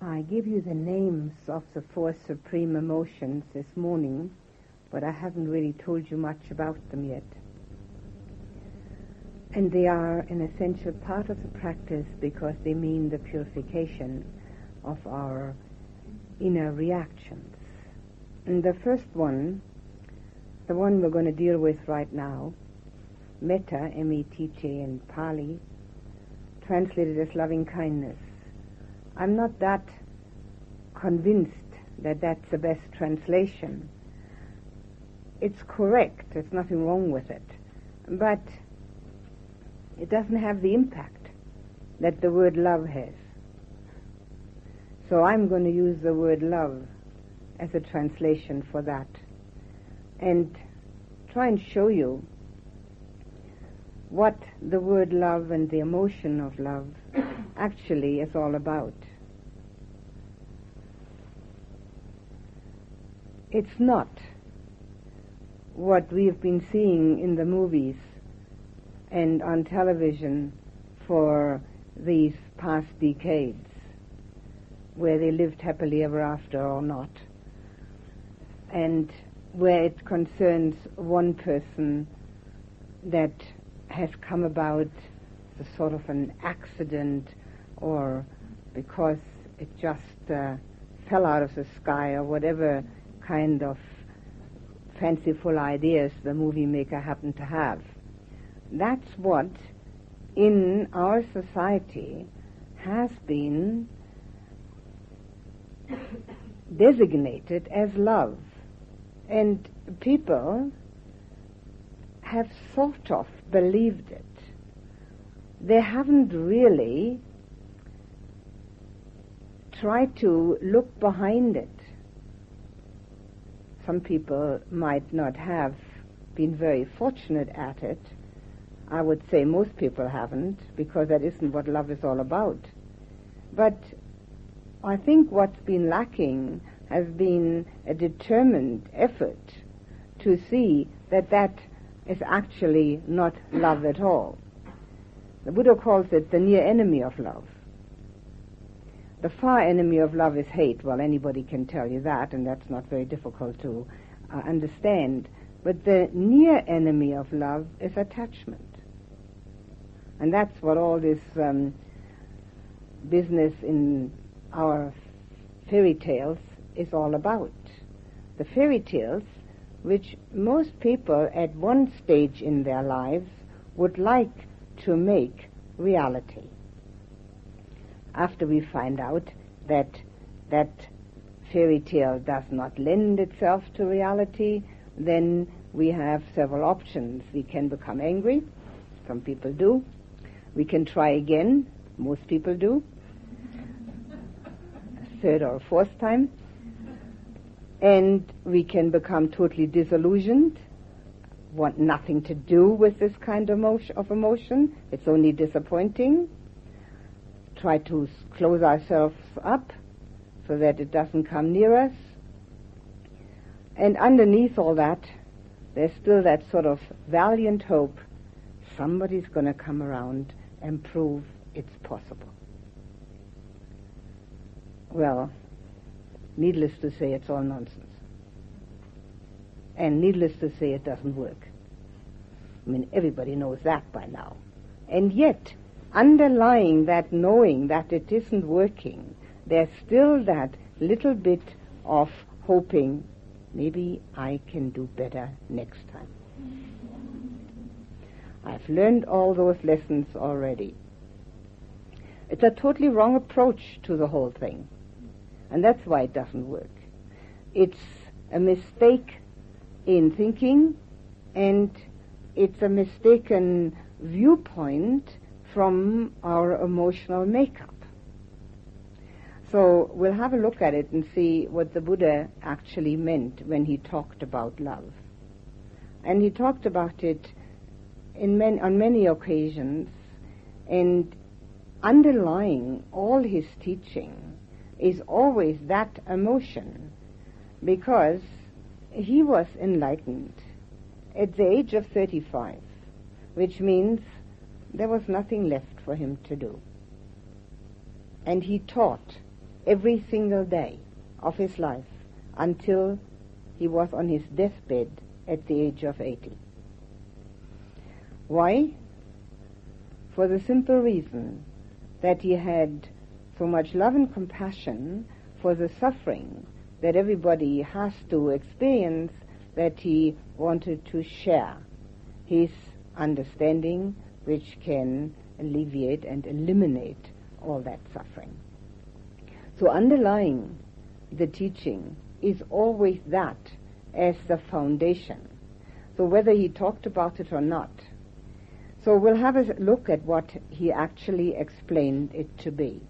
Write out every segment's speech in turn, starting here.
I give you the names of the four supreme emotions this morning, but I haven't really told you much about them yet. And they are an essential part of the practice because they mean the purification of our inner reactions. And the first one, the one we're going to deal with right now, metta, M-E-T-T in Pali, translated as loving kindness. I'm not that convinced that that's the best translation. It's correct, there's nothing wrong with it, but it doesn't have the impact that the word love has. So I'm going to use the word love as a translation for that and try and show you what the word love and the emotion of love actually is all about. It's not what we've been seeing in the movies and on television for these past decades, where they lived happily ever after or not, and where it concerns one person that has come about as sort of an accident or because it just uh, fell out of the sky or whatever kind of fanciful ideas the movie maker happened to have. That's what in our society has been designated as love. And people have sort of believed it. They haven't really tried to look behind it. Some people might not have been very fortunate at it. I would say most people haven't, because that isn't what love is all about. But I think what's been lacking has been a determined effort to see that that is actually not love at all. The Buddha calls it the near enemy of love. The far enemy of love is hate. Well, anybody can tell you that, and that's not very difficult to uh, understand. But the near enemy of love is attachment. And that's what all this um, business in our fairy tales is all about. The fairy tales which most people at one stage in their lives would like to make reality. After we find out that that fairy tale does not lend itself to reality, then we have several options. We can become angry, some people do. We can try again, most people do. Third or fourth time and we can become totally disillusioned, want nothing to do with this kind of emotion. It's only disappointing. Try to close ourselves up so that it doesn't come near us. And underneath all that, there's still that sort of valiant hope somebody's going to come around and prove it's possible. Well, Needless to say, it's all nonsense. And needless to say, it doesn't work. I mean, everybody knows that by now. And yet, underlying that knowing that it isn't working, there's still that little bit of hoping maybe I can do better next time. I've learned all those lessons already. It's a totally wrong approach to the whole thing. And that's why it doesn't work. It's a mistake in thinking and it's a mistaken viewpoint from our emotional makeup. So we'll have a look at it and see what the Buddha actually meant when he talked about love. And he talked about it on many occasions, and underlying all his teaching is always that emotion because he was enlightened at the age of 35, which means there was nothing left for him to do. And he taught every single day of his life until he was on his deathbed at the age of 80. Why? For the simple reason that he had so much love and compassion for the suffering that everybody has to experience that he wanted to share his understanding which can alleviate and eliminate all that suffering. So underlying the teaching is always that as the foundation. So whether he talked about it or not. So we'll have a look at what he actually explained it to be.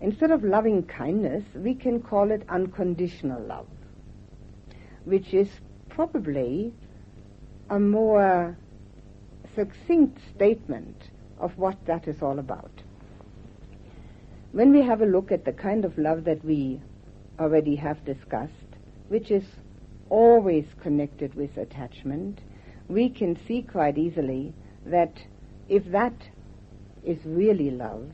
Instead of loving kindness, we can call it unconditional love, which is probably a more succinct statement of what that is all about. When we have a look at the kind of love that we already have discussed, which is always connected with attachment, we can see quite easily that if that is really love,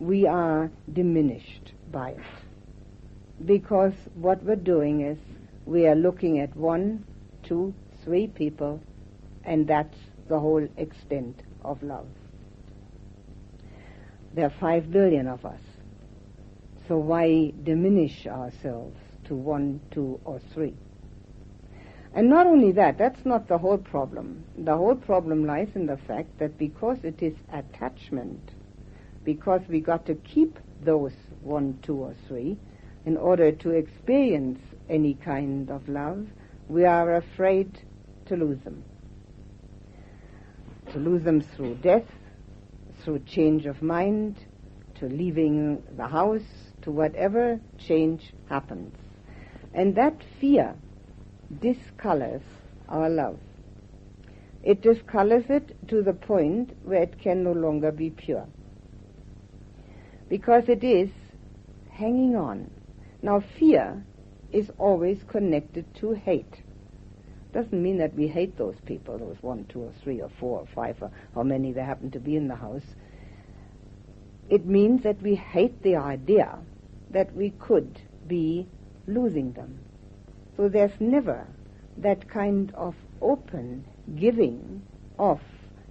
we are diminished by it. Because what we're doing is we are looking at one, two, three people, and that's the whole extent of love. There are five billion of us. So why diminish ourselves to one, two, or three? And not only that, that's not the whole problem. The whole problem lies in the fact that because it is attachment, because we got to keep those one, two, or three, in order to experience any kind of love, we are afraid to lose them. To lose them through death, through change of mind, to leaving the house, to whatever change happens. And that fear discolors our love. It discolors it to the point where it can no longer be pure. Because it is hanging on. Now fear is always connected to hate. Doesn't mean that we hate those people, those one, two, or three, or four, or five, or how many there happen to be in the house. It means that we hate the idea that we could be losing them. So there's never that kind of open giving of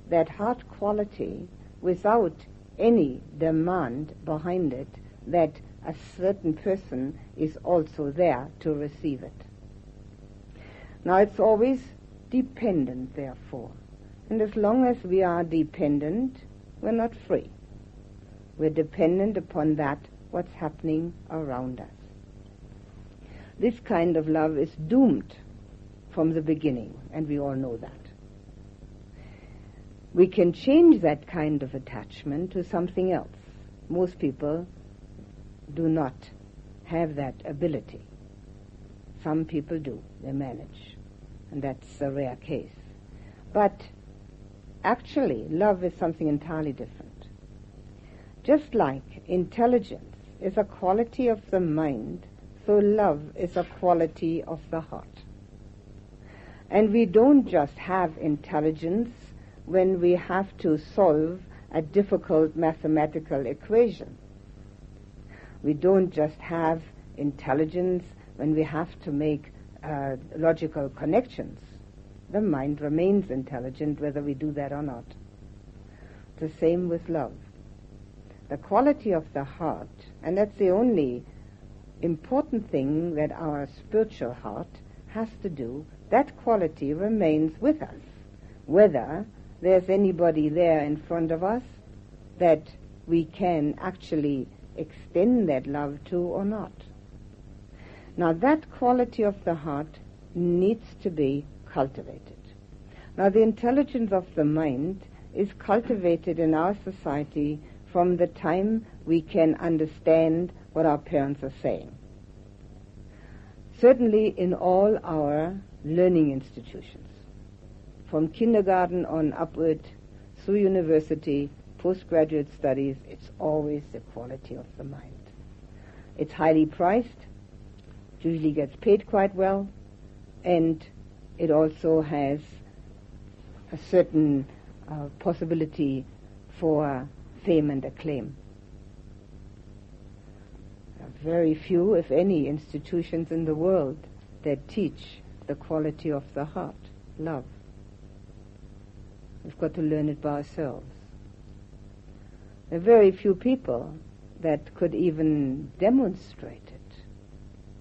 that heart quality without any demand behind it that a certain person is also there to receive it. Now it's always dependent, therefore. And as long as we are dependent, we're not free. We're dependent upon that, what's happening around us. This kind of love is doomed from the beginning, and we all know that. We can change that kind of attachment to something else. Most people do not have that ability. Some people do, they manage, and that's a rare case. But actually, love is something entirely different. Just like intelligence is a quality of the mind, so love is a quality of the heart. And we don't just have intelligence when we have to solve a difficult mathematical equation. We don't just have intelligence when we have to make uh, logical connections. The mind remains intelligent whether we do that or not. The same with love. The quality of the heart, and that's the only important thing that our spiritual heart has to do, that quality remains with us. Whether there's anybody there in front of us that we can actually extend that love to or not. Now that quality of the heart needs to be cultivated. Now the intelligence of the mind is cultivated in our society from the time we can understand what our parents are saying. Certainly in all our learning institutions, from kindergarten on upward through university, postgraduate studies, it's always the quality of the mind. It's highly priced, usually gets paid quite well, and it also has a certain uh, possibility for fame and acclaim. very few, if any, institutions in the world that teach the quality of the heart, love. We've got to learn it by ourselves. There are very few people that could even demonstrate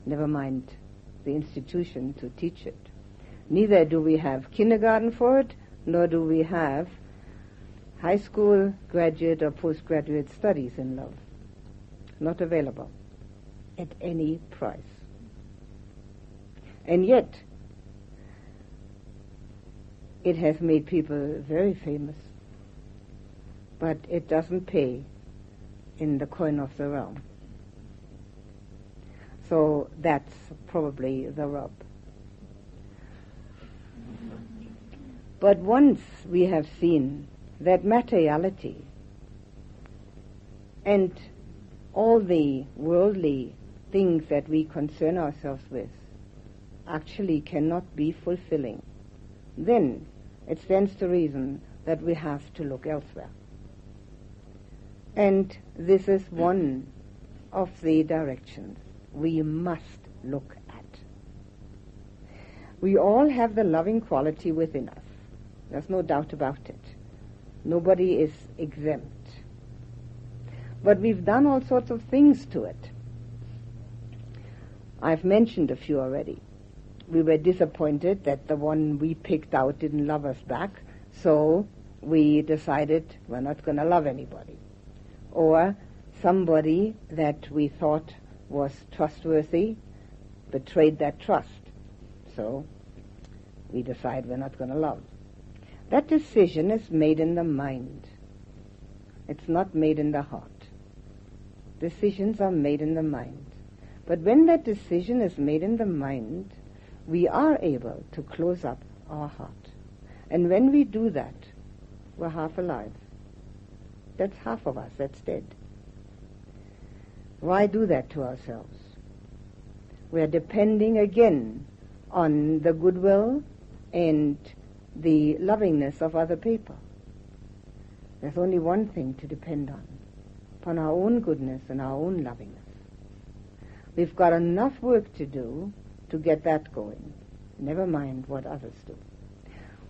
never mind the institution to teach it. Neither do we have kindergarten for it, nor do we have high school, graduate, or postgraduate studies in love. Not available at any price. And yet, it has made people very famous, but it doesn't pay in the coin of the realm. So that's probably the rub. But once we have seen that materiality and all the worldly things that we concern ourselves with actually cannot be fulfilling, then it stands to reason that we have to look elsewhere. And this is one of the directions we must look at. We all have the loving quality within us. There's no doubt about it. Nobody is exempt. But we've done all sorts of things to it. I've mentioned a few already. We were disappointed that the one we picked out didn't love us back, so we decided we're not going to love anybody. Or somebody that we thought was trustworthy betrayed that trust. So we decide we're not going to love. That decision is made in the mind. It's not made in the heart. Decisions are made in the mind. But when that decision is made in the mind, we are able to close up our heart. And when we do that, we're half alive. That's half of us that's dead. Why do that to ourselves? We are depending again on the goodwill and the lovingness of other people. There's only one thing to depend on, upon our own goodness and our own lovingness. We've got enough work to do to get that going. Never mind what others do.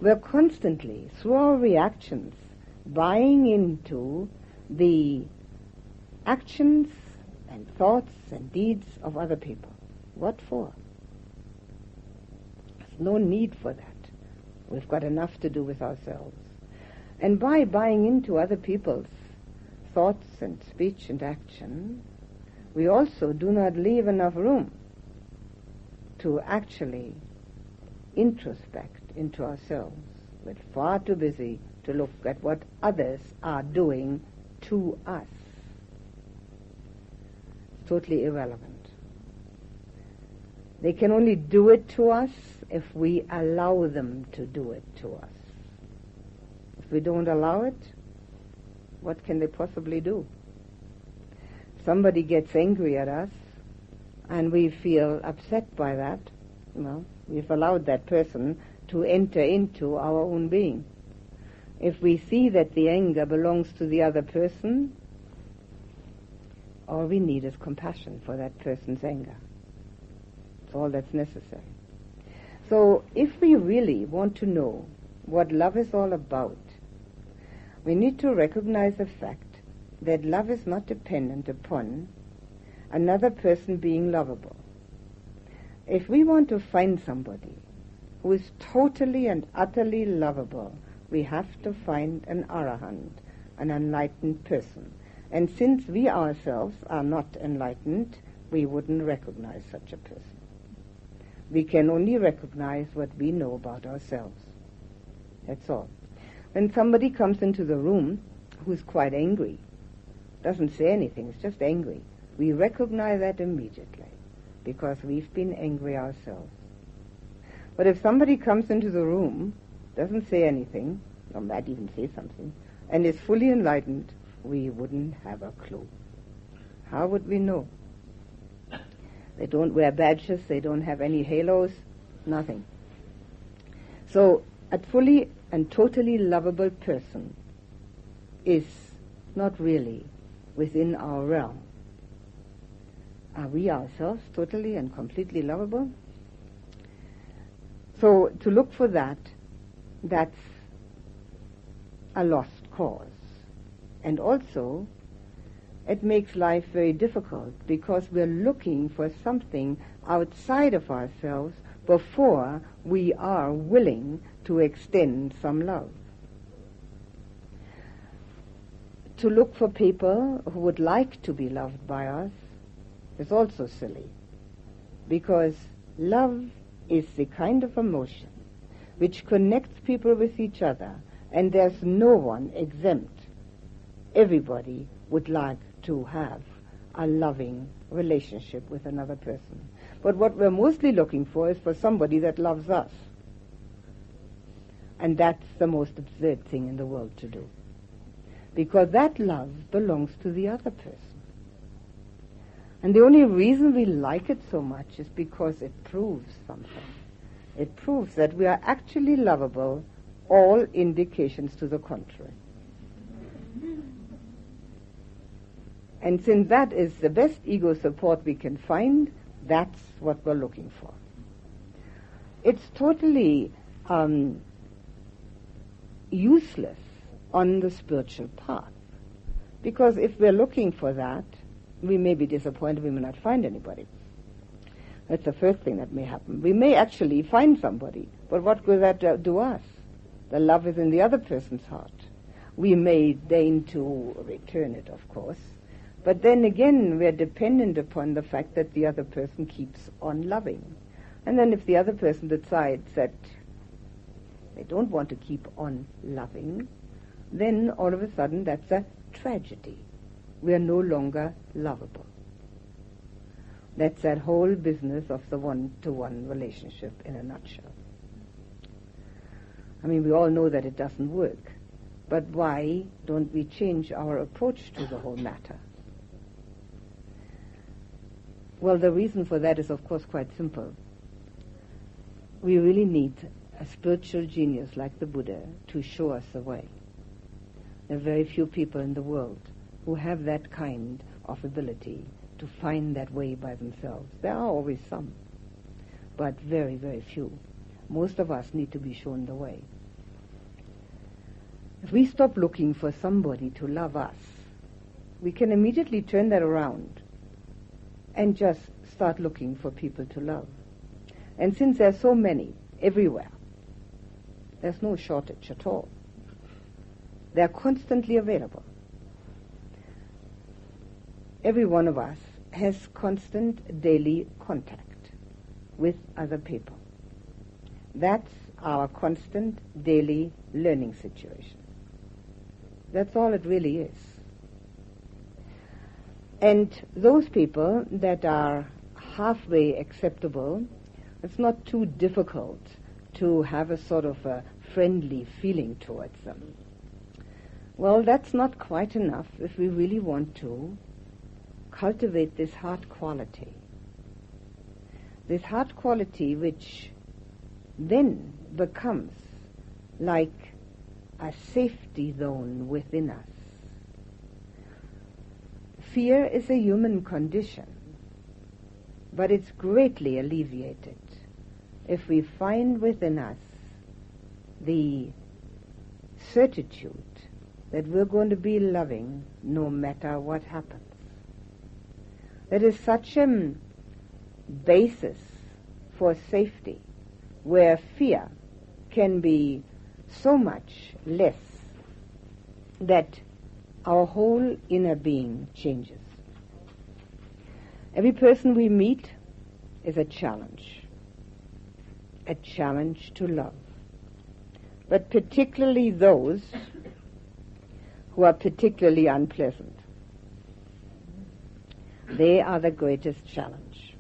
We're constantly, through our reactions, buying into the actions and thoughts and deeds of other people. What for? There's no need for that. We've got enough to do with ourselves. And by buying into other people's thoughts and speech and action, we also do not leave enough room to actually introspect into ourselves. We're far too busy to look at what others are doing to us. Totally irrelevant. They can only do it to us if we allow them to do it to us. If we don't allow it, what can they possibly do? Somebody gets angry at us and we feel upset by that. Well, we've allowed that person to enter into our own being. If we see that the anger belongs to the other person, all we need is compassion for that person's anger. It's all that's necessary. So if we really want to know what love is all about, we need to recognize the fact that love is not dependent upon another person being lovable. If we want to find somebody who is totally and utterly lovable, we have to find an arahant, an enlightened person. And since we ourselves are not enlightened, we wouldn't recognize such a person. We can only recognize what we know about ourselves. That's all. When somebody comes into the room who's quite angry, doesn't say anything, is just angry, we recognize that immediately because we've been angry ourselves. But if somebody comes into the room, doesn't say anything, or might even say something, and is fully enlightened, we wouldn't have a clue. How would we know? They don't wear badges. They don't have any halos. Nothing. So a fully and totally lovable person is not really within our realm. Are we ourselves totally and completely lovable? So to look for that, that's a lost cause. And also, it makes life very difficult because we're looking for something outside of ourselves before we are willing to extend some love. To look for people who would like to be loved by us is also silly because love is the kind of emotion which connects people with each other and there's no one exempt. Everybody would like to have a loving relationship with another person. But what we're mostly looking for is for somebody that loves us. And that's the most absurd thing in the world to do. Because that love belongs to the other person. And the only reason we like it so much is because it proves something. It proves that we are actually lovable, all indications to the contrary. And since that is the best ego support we can find, that's what we're looking for. It's totally um, useless on the spiritual path. Because if we're looking for that, we may be disappointed we may not find anybody. That's the first thing that may happen. We may actually find somebody, but what will that do us? The love is in the other person's heart. We may deign to return it, of course, but then again, we're dependent upon the fact that the other person keeps on loving. And then if the other person decides that they don't want to keep on loving, then all of a sudden that's a tragedy. We are no longer lovable. That's that whole business of the one-to-one relationship in a nutshell. I mean, we all know that it doesn't work. But why don't we change our approach to the whole matter? Well, the reason for that is, of course, quite simple. We really need a spiritual genius like the Buddha to show us the way. There are very few people in the world who have that kind of ability to find that way by themselves. There are always some, but very, very few. Most of us need to be shown the way. If we stop looking for somebody to love us, we can immediately turn that around and just start looking for people to love. And since there's so many everywhere, there's no shortage at all. They're constantly available. Every one of us has constant daily contact with other people. That's our constant daily learning situation. That's all it really is. And those people that are halfway acceptable, it's not too difficult to have a sort of a friendly feeling towards them. Well, that's not quite enough if we really want to cultivate this heart quality. This heart quality which then becomes like a safety zone within us. Fear is a human condition, but it's greatly alleviated if we find within us the certitude that we're going to be loving no matter what happens. That is such a basis for safety where fear can be so much less that our whole inner being changes. Every person we meet is a challenge, a challenge to love. But particularly those who are particularly unpleasant. They are the greatest challenge.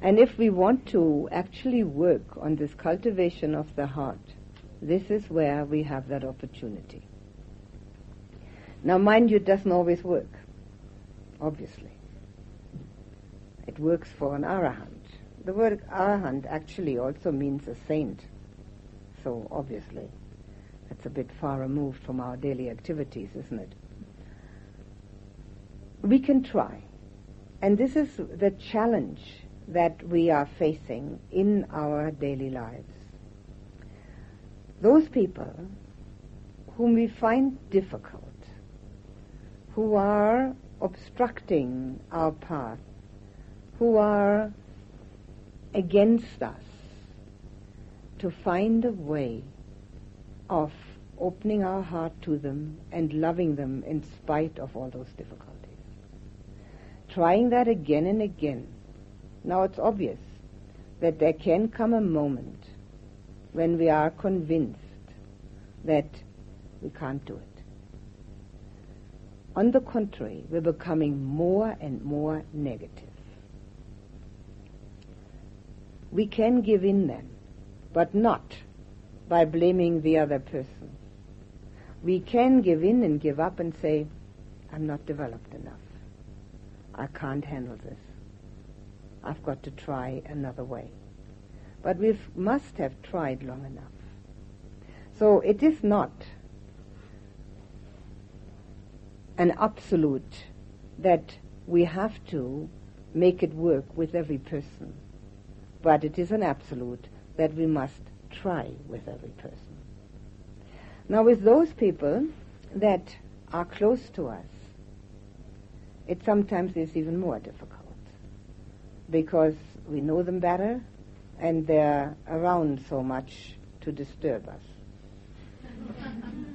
And if we want to actually work on this cultivation of the heart, this is where we have that opportunity. Now, mind you, it doesn't always work, obviously. It works for an arahant. The word arahant actually also means a saint. So, obviously, that's a bit far removed from our daily activities, isn't it? We can try. And this is the challenge that we are facing in our daily lives. Those people whom we find difficult, who are obstructing our path, who are against us, to find a way of opening our heart to them and loving them in spite of all those difficulties. Trying that again and again. Now it's obvious that there can come a moment when we are convinced that we can't do it. On the contrary, we're becoming more and more negative. We can give in then, but not by blaming the other person. We can give in and give up and say, I'm not developed enough. I can't handle this. I've got to try another way. But we must have tried long enough. So it is not an absolute that we have to make it work with every person. But it is an absolute that we must try with every person. Now, with those people that are close to us, it sometimes is even more difficult because we know them better and they're around so much to disturb us.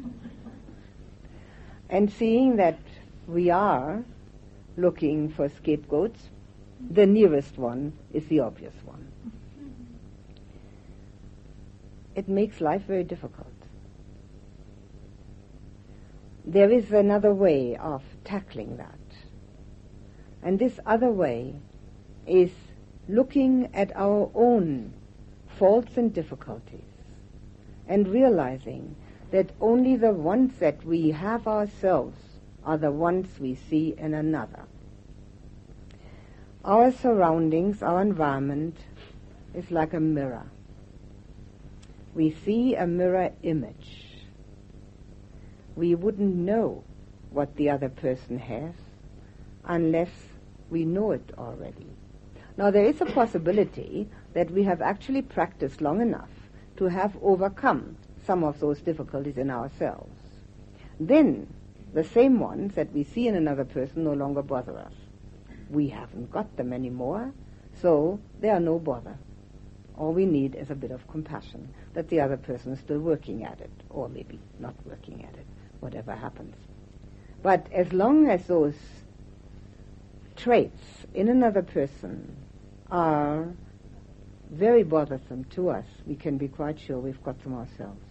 and seeing that we are looking for scapegoats, the nearest one is the obvious one. It makes life very difficult. There is another way of tackling that. And this other way is looking at our own faults and difficulties and realizing that only the ones that we have ourselves are the ones we see in another. Our surroundings, our environment is like a mirror. We see a mirror image. We wouldn't know what the other person has unless we know it already. Now there is a possibility that we have actually practiced long enough to have overcome some of those difficulties in ourselves. Then the same ones that we see in another person no longer bother us. We haven't got them anymore, so they are no bother. All we need is a bit of compassion that the other person is still working at it, or maybe not working at it, whatever happens. But as long as those traits in another person are very bothersome to us, we can be quite sure we've got them ourselves.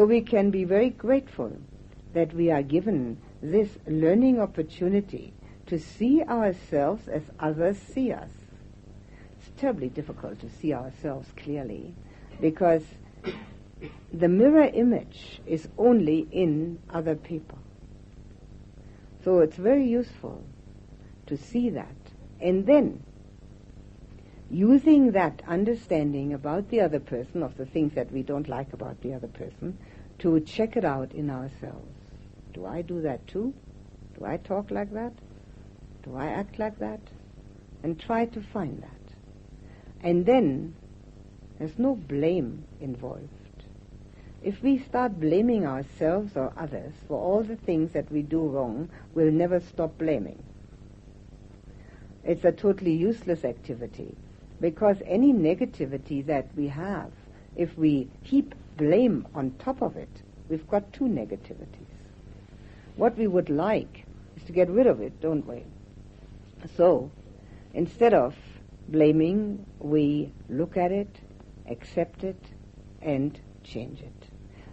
So we can be very grateful that we are given this learning opportunity to see ourselves as others see us. It's terribly difficult to see ourselves clearly because the mirror image is only in other people. So it's very useful to see that. And then, using that understanding about the other person, of the things that we don't like about the other person, to check it out in ourselves. Do I do that too? Do I talk like that? Do I act like that? And try to find that. And then there's no blame involved. If we start blaming ourselves or others for all the things that we do wrong, we'll never stop blaming. It's a totally useless activity because any negativity that we have, if we heap blame on top of it, we've got two negativities. What we would like is to get rid of it, don't we? So, instead of blaming, we look at it, accept it, and change it.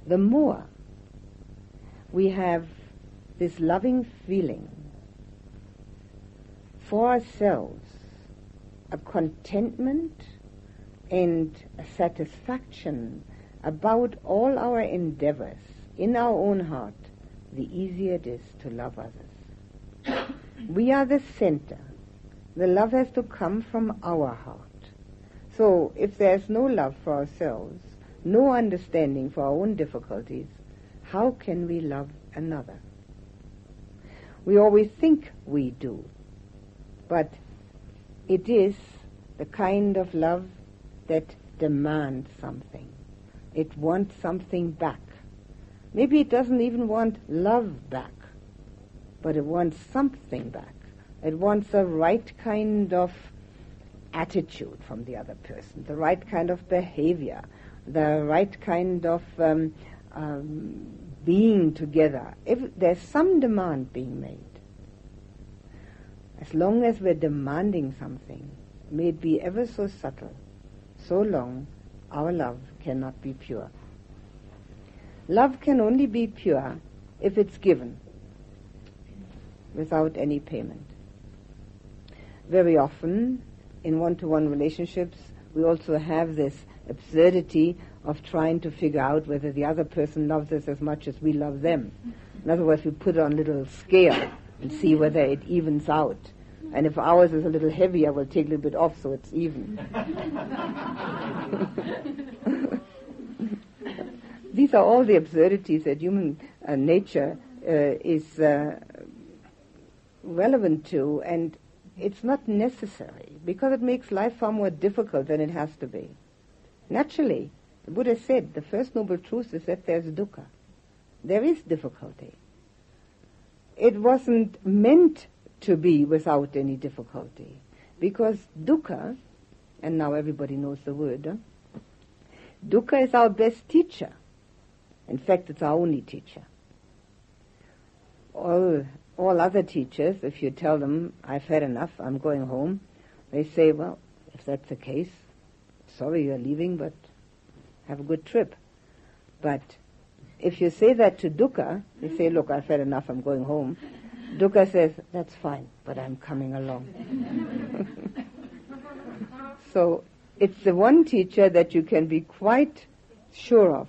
The more we have this loving feeling for ourselves, a contentment and a satisfaction about all our endeavors in our own heart, the easier it is to love others. we are the center. The love has to come from our heart. So if there's no love for ourselves, no understanding for our own difficulties, how can we love another? We always think we do, but it is the kind of love that demands something. It wants something back. Maybe it doesn't even want love back, but it wants something back. It wants the right kind of attitude from the other person, the right kind of behavior, the right kind of um, um, being together. If there's some demand being made, as long as we're demanding something, may it be ever so subtle, so long, our love cannot be pure. Love can only be pure if it's given without any payment. Very often, in one-to-one relationships, we also have this absurdity of trying to figure out whether the other person loves us as much as we love them. In other words, we put on a little scale and see whether it evens out. And if ours is a little heavier, we'll take a little bit off so it's even. These are all the absurdities that human uh, nature uh, is uh, relevant to, and it's not necessary because it makes life far more difficult than it has to be. Naturally, the Buddha said the first noble truth is that there's dukkha. There is difficulty. It wasn't meant to be without any difficulty. Because dukkha, and now everybody knows the word, huh? dukkha is our best teacher. In fact, it's our only teacher. All, all other teachers, if you tell them, I've had enough, I'm going home, they say, well, if that's the case, sorry you're leaving, but have a good trip. But if you say that to dukkha, they say, look, I've had enough, I'm going home. Dukkha says, that's fine, but I'm coming along. so it's the one teacher that you can be quite sure of,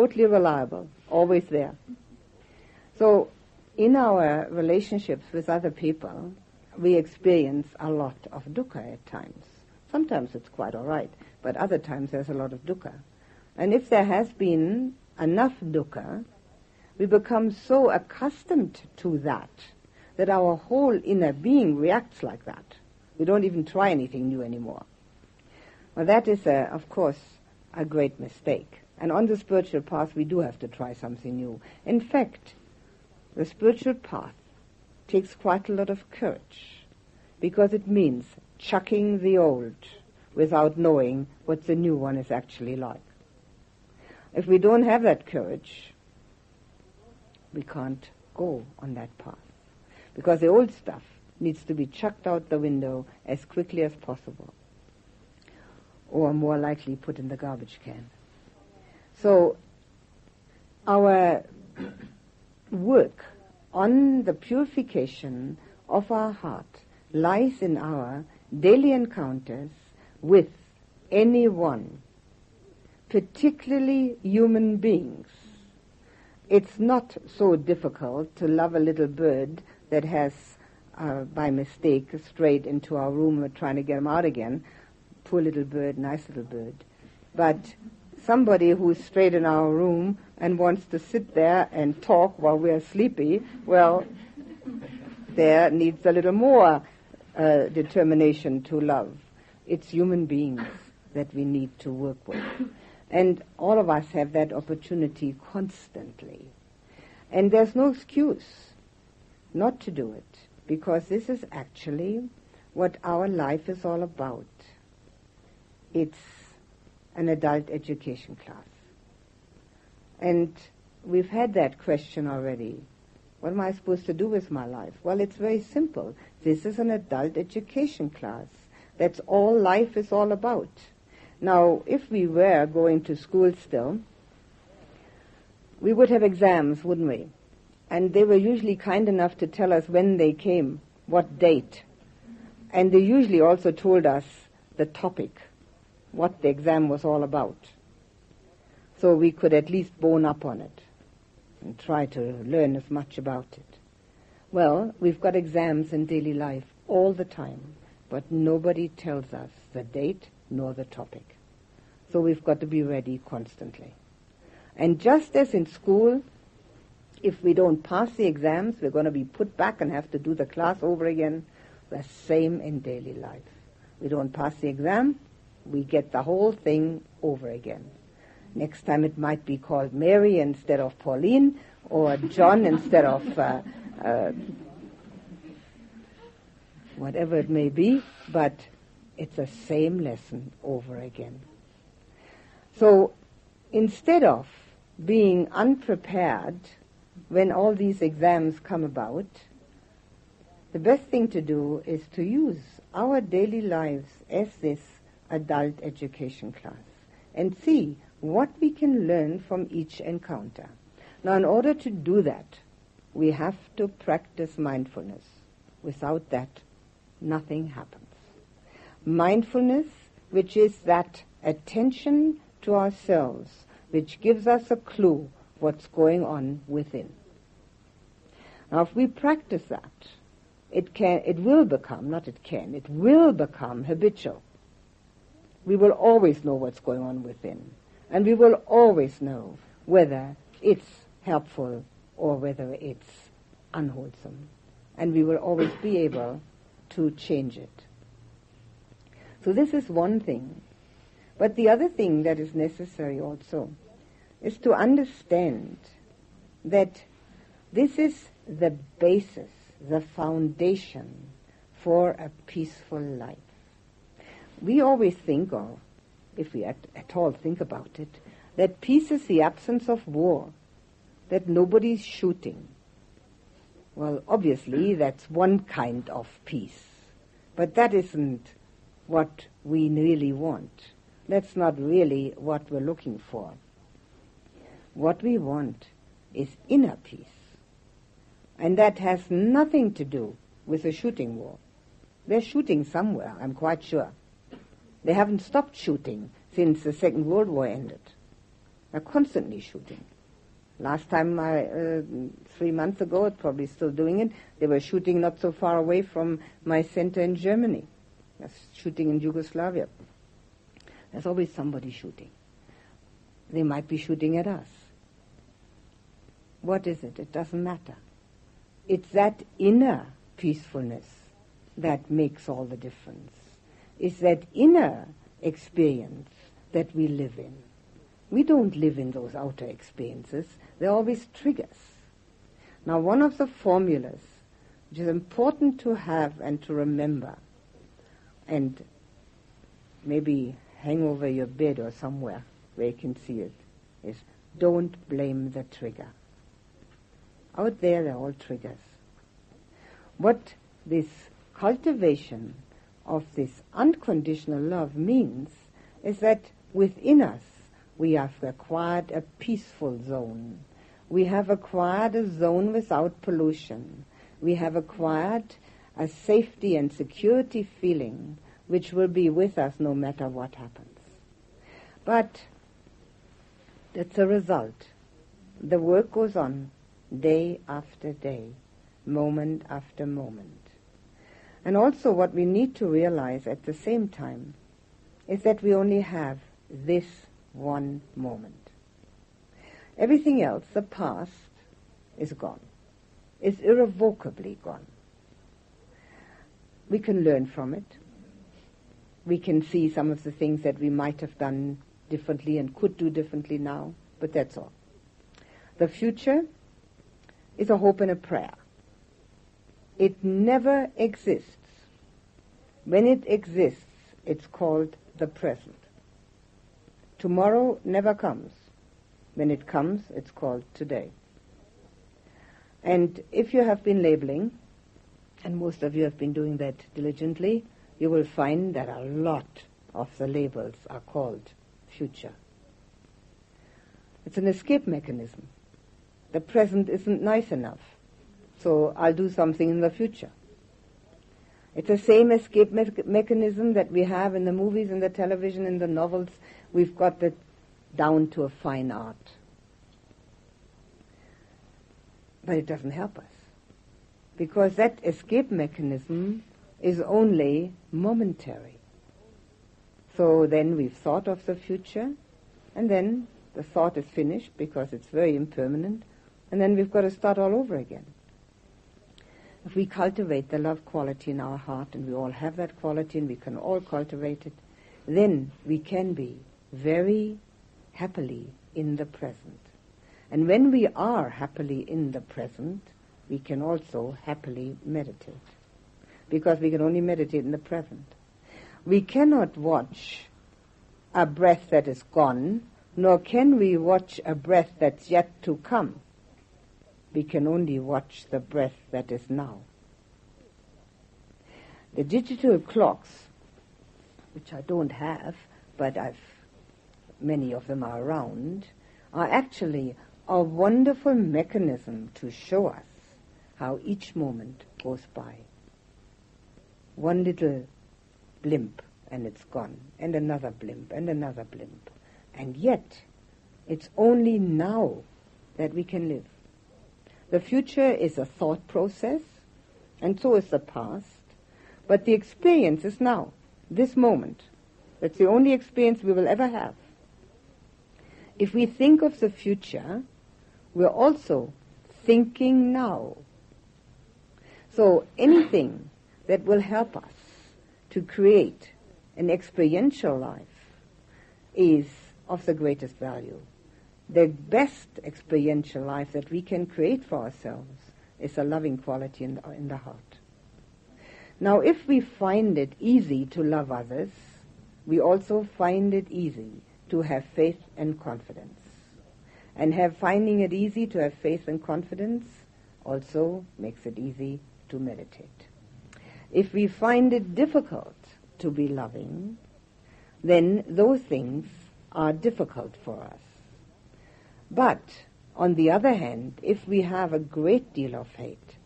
totally reliable, always there. So in our relationships with other people, we experience a lot of dukkha at times. Sometimes it's quite all right, but other times there's a lot of dukkha. And if there has been enough dukkha, we become so accustomed to that that our whole inner being reacts like that. We don't even try anything new anymore. Well, that is, a, of course, a great mistake. And on the spiritual path, we do have to try something new. In fact, the spiritual path takes quite a lot of courage because it means chucking the old without knowing what the new one is actually like. If we don't have that courage, we can't go on that path. Because the old stuff needs to be chucked out the window as quickly as possible. Or more likely put in the garbage can. So our work on the purification of our heart lies in our daily encounters with anyone, particularly human beings it's not so difficult to love a little bird that has, uh, by mistake, strayed into our room. We're trying to get him out again. Poor little bird, nice little bird. But somebody who's straight in our room and wants to sit there and talk while we're sleepy, well, there needs a little more uh, determination to love. It's human beings that we need to work with. And all of us have that opportunity constantly. And there's no excuse not to do it, because this is actually what our life is all about. It's an adult education class. And we've had that question already. What am I supposed to do with my life? Well, it's very simple. This is an adult education class. That's all life is all about. Now, if we were going to school still, we would have exams, wouldn't we? And they were usually kind enough to tell us when they came, what date. And they usually also told us the topic, what the exam was all about. So we could at least bone up on it and try to learn as much about it. Well, we've got exams in daily life all the time, but nobody tells us the date nor the topic. So we've got to be ready constantly. And just as in school, if we don't pass the exams, we're going to be put back and have to do the class over again. the same in daily life. We don't pass the exam, we get the whole thing over again. Next time it might be called Mary instead of Pauline, or John instead of uh, uh, whatever it may be, but it's the same lesson over again. So instead of being unprepared when all these exams come about, the best thing to do is to use our daily lives as this adult education class and see what we can learn from each encounter. Now, in order to do that, we have to practice mindfulness. Without that, nothing happens. Mindfulness, which is that attention to ourselves, which gives us a clue what's going on within. Now, if we practice that, it can, it will become, not it can, it will become habitual. We will always know what's going on within. And we will always know whether it's helpful or whether it's unwholesome. And we will always be able to change it. So this is one thing. But the other thing that is necessary also is to understand that this is the basis the foundation for a peaceful life. We always think, or if we at, at all think about it, that peace is the absence of war, that nobody's shooting. Well, obviously, hmm. that's one kind of peace. But that isn't what we really want. That's not really what we're looking for. What we want is inner peace. And that has nothing to do with a shooting war. They're shooting somewhere, I'm quite sure. They haven't stopped shooting since the Second World War ended. They're constantly shooting. Last time, I, uh, three months ago, it's probably still doing it, they were shooting not so far away from my center in Germany. They're shooting in Yugoslavia. There's always somebody shooting. They might be shooting at us. What is it? It doesn't matter. It's that inner peacefulness that makes all the difference. It's that inner experience that we live in. We don't live in those outer experiences. They're always triggers. Now, one of the formulas which is important to have and to remember, and maybe hang over your bed or somewhere where you can see it, is don't blame the trigger. Out there, they're all triggers. What this cultivation of this unconditional love means is that within us we have acquired a peaceful zone. We have acquired a zone without pollution. We have acquired a safety and security feeling which will be with us no matter what happens. But that's a result. The work goes on day after day, moment after moment. And also what we need to realize at the same time is that we only have this one moment. Everything else, the past, is gone. Is irrevocably gone. We can learn from it. We can see some of the things that we might have done differently and could do differently now, but that's all. The future is a hope and a prayer. It never exists. When it exists, it's called the present. Tomorrow never comes. When it comes, it's called today. And if you have been labeling, and most of you have been doing that diligently, you will find that a lot of the labels are called future. It's an escape mechanism the present isn't nice enough. So I'll do something in the future. It's the same escape me- mechanism that we have in the movies and the television and the novels. We've got it down to a fine art. But it doesn't help us. Because that escape mechanism is only momentary. So then we've thought of the future, and then the thought is finished because it's very impermanent, and then we've got to start all over again. If we cultivate the love quality in our heart, and we all have that quality and we can all cultivate it, then we can be very happily in the present. And when we are happily in the present, we can also happily meditate. Because we can only meditate in the present. We cannot watch a breath that is gone, nor can we watch a breath that's yet to come. We can only watch the breath that is now. The digital clocks, which I don't have, but I've many of them are around, are actually a wonderful mechanism to show us how each moment goes by. One little blimp and it's gone, and another blimp, and another blimp. And yet, it's only now that we can live. The future is a thought process, and so is the past, but the experience is now, this moment. That's the only experience we will ever have. If we think of the future, we're also thinking now. So anything that will help us to create an experiential life is of the greatest value. The best experiential life that we can create for ourselves is a loving quality in the, in the heart. Now, if we find it easy to love others, we also find it easy to have faith and confidence. And have finding it easy to have faith and confidence also makes it easy to meditate. If we find it difficult to be loving, then those things are difficult for us. But, on the other hand, if we have a great deal of hate,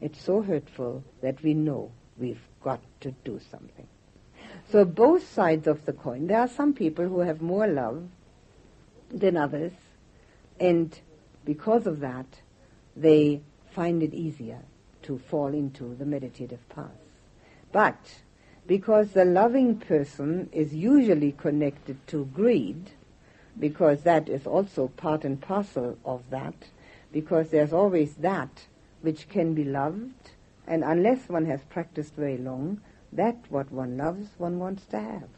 it's so hurtful that we know we've got to do something. So both sides of the coin, there are some people who have more love than others, and because of that, they find it easier to fall into the meditative path. But because the loving person is usually connected to greed, because that is also part and parcel of that, because there's always that which can be loved, and unless one has practiced very long, that what one loves one wants to have.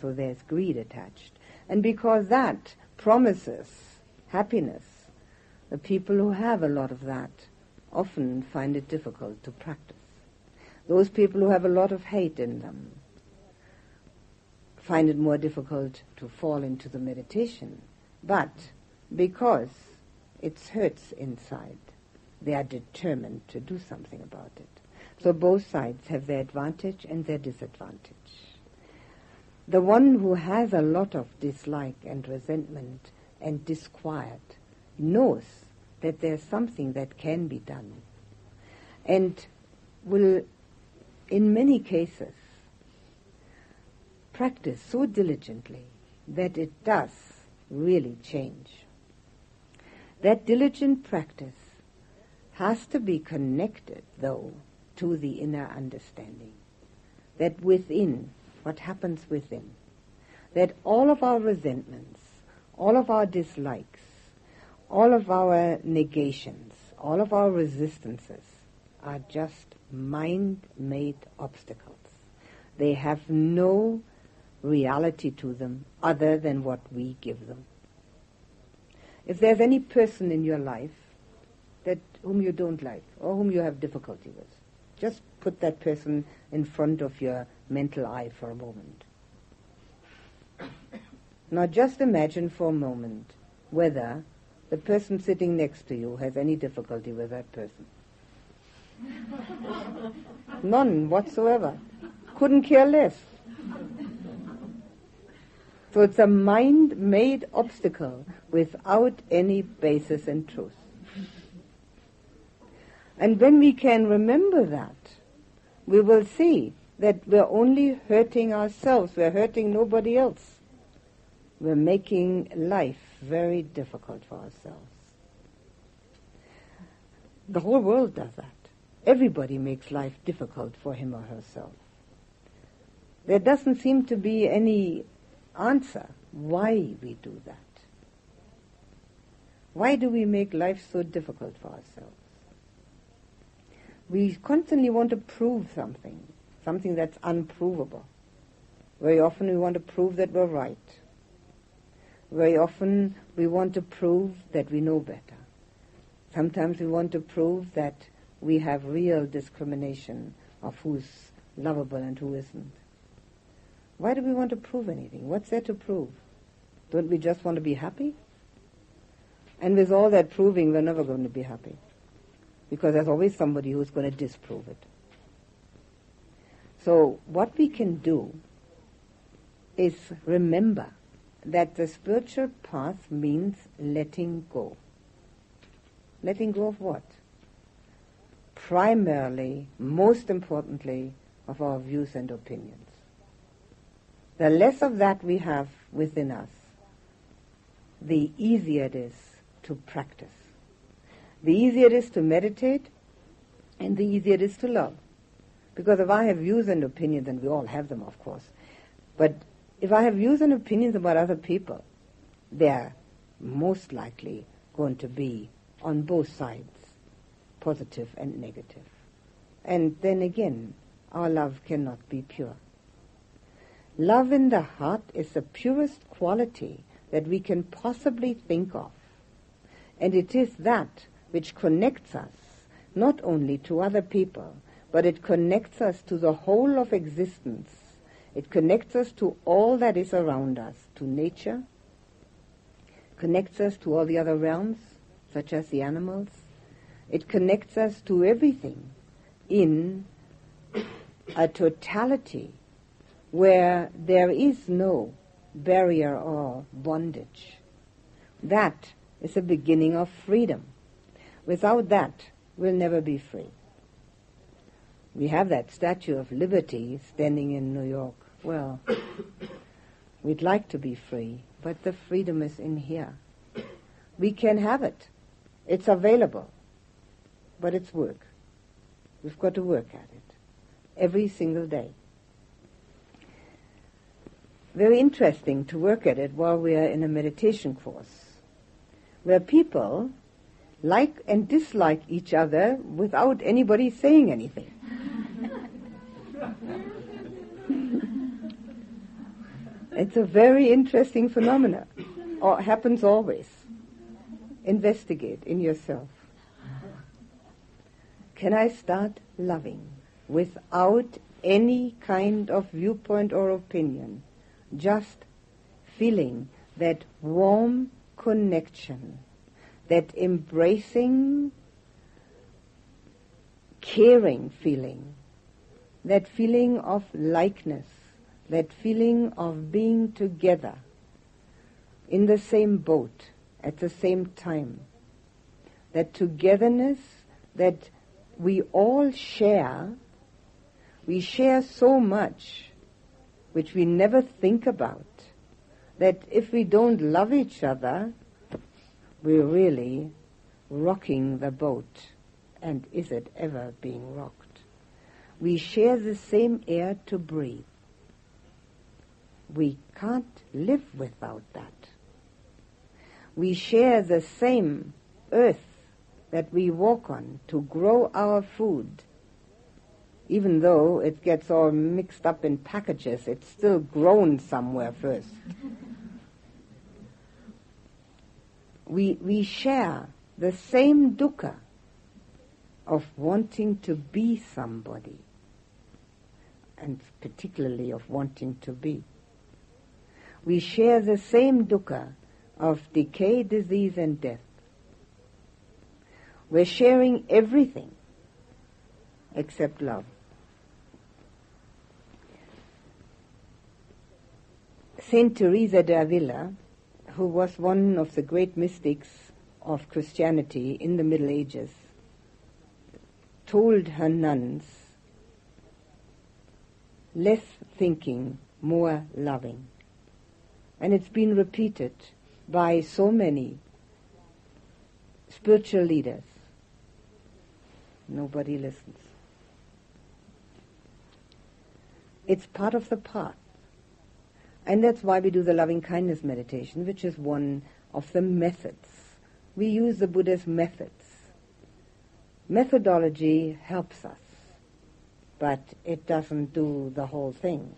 So there's greed attached. And because that promises happiness, the people who have a lot of that often find it difficult to practice. Those people who have a lot of hate in them find it more difficult to fall into the meditation. But because it hurts inside, they are determined to do something about it. So both sides have their advantage and their disadvantage. The one who has a lot of dislike and resentment and disquiet knows that there's something that can be done and will in many cases, practice so diligently that it does really change. That diligent practice has to be connected, though, to the inner understanding. That within, what happens within, that all of our resentments, all of our dislikes, all of our negations, all of our resistances are just mind-made obstacles. They have no reality to them other than what we give them. If there's any person in your life that whom you don't like or whom you have difficulty with, just put that person in front of your mental eye for a moment. Now just imagine for a moment whether the person sitting next to you has any difficulty with that person. None whatsoever. Couldn't care less. So it's a mind-made obstacle without any basis in truth. And when we can remember that, we will see that we're only hurting ourselves. We're hurting nobody else. We're making life very difficult for ourselves. The whole world does that. Everybody makes life difficult for him or herself. There doesn't seem to be any answer why we do that. Why do we make life so difficult for ourselves? we constantly want to prove something, something that's unprovable. Very often we want to prove that we're right. Very often we want to prove that we know better. Sometimes we want to prove that we have real discrimination of who's lovable and who isn't. Why do we want to prove anything? What's there to prove? Don't we just want to be happy? And with all that proving, we're never going to be happy. Because there's always somebody who's going to disprove it. So what we can do is remember that the spiritual path means letting go. Letting go of what? Primarily, most importantly, of our views and opinions. The less of that we have within us, the easier it is to practice. The easier it is to meditate, and the easier it is to love. Because if I have views and opinions, and we all have them, of course, but if I have views and opinions about other people, they're most likely going to be on both sides, positive and negative. And then again, our love cannot be pure. Love in the heart is the purest quality that we can possibly think of. And it is that which connects us not only to other people, but it connects us to the whole of existence it connects us to all that is around us, to nature, connects us to all the other realms, such as the animals. It connects us to everything in a totality where there is no barrier or bondage. That is the beginning of freedom. Without that, we'll never be free. We have that Statue of Liberty standing in New York. Well, we'd like to be free, but the freedom is in here. We can have it. It's available. But it's work. We've got to work at it every single day. Very interesting to work at it while we are in a meditation course, where people like and dislike each other without anybody saying anything. It's a very interesting phenomenon. Or happens always. Investigate in yourself. Can I start loving without any kind of viewpoint or opinion? Just feeling that warm connection, that embracing, caring feeling, that feeling of likeness, that feeling of being together in the same boat at the same time, that togetherness that we all share, we share so much which we never think about, that if we don't love each other, we're really rocking the boat. And is it ever being rocked? We share the same air to breathe. We can't live without that. We share the same earth that we walk on to grow our food. Even though it gets all mixed up in packages, it's still grown somewhere first. we, we share the same dukkha of wanting to be somebody, and particularly of wanting to be we share the same dukkha of decay, disease, and death. We're sharing everything except love. Saint Teresa de Avila, who was one of the great mystics of Christianity in the Middle Ages, told her nuns, less thinking, more loving. And it's been repeated by so many spiritual leaders. Nobody listens. It's part of the path. And that's why we do the loving kindness meditation, which is one of the methods. We use the Buddha's methods methodology helps us, but it doesn't do the whole thing.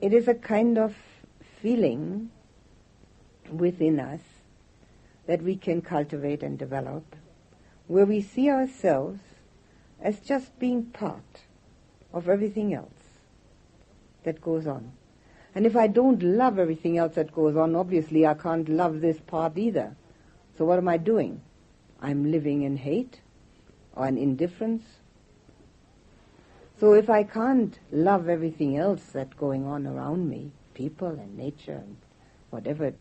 It is a kind of feeling within us that we can cultivate and develop where we see ourselves as just being part of everything else that goes on. And if I don't love everything else that goes on, obviously I can't love this part either. So what am I doing? I'm living in hate or in indifference. So if I can't love everything else that's going on around me, people and nature and whatever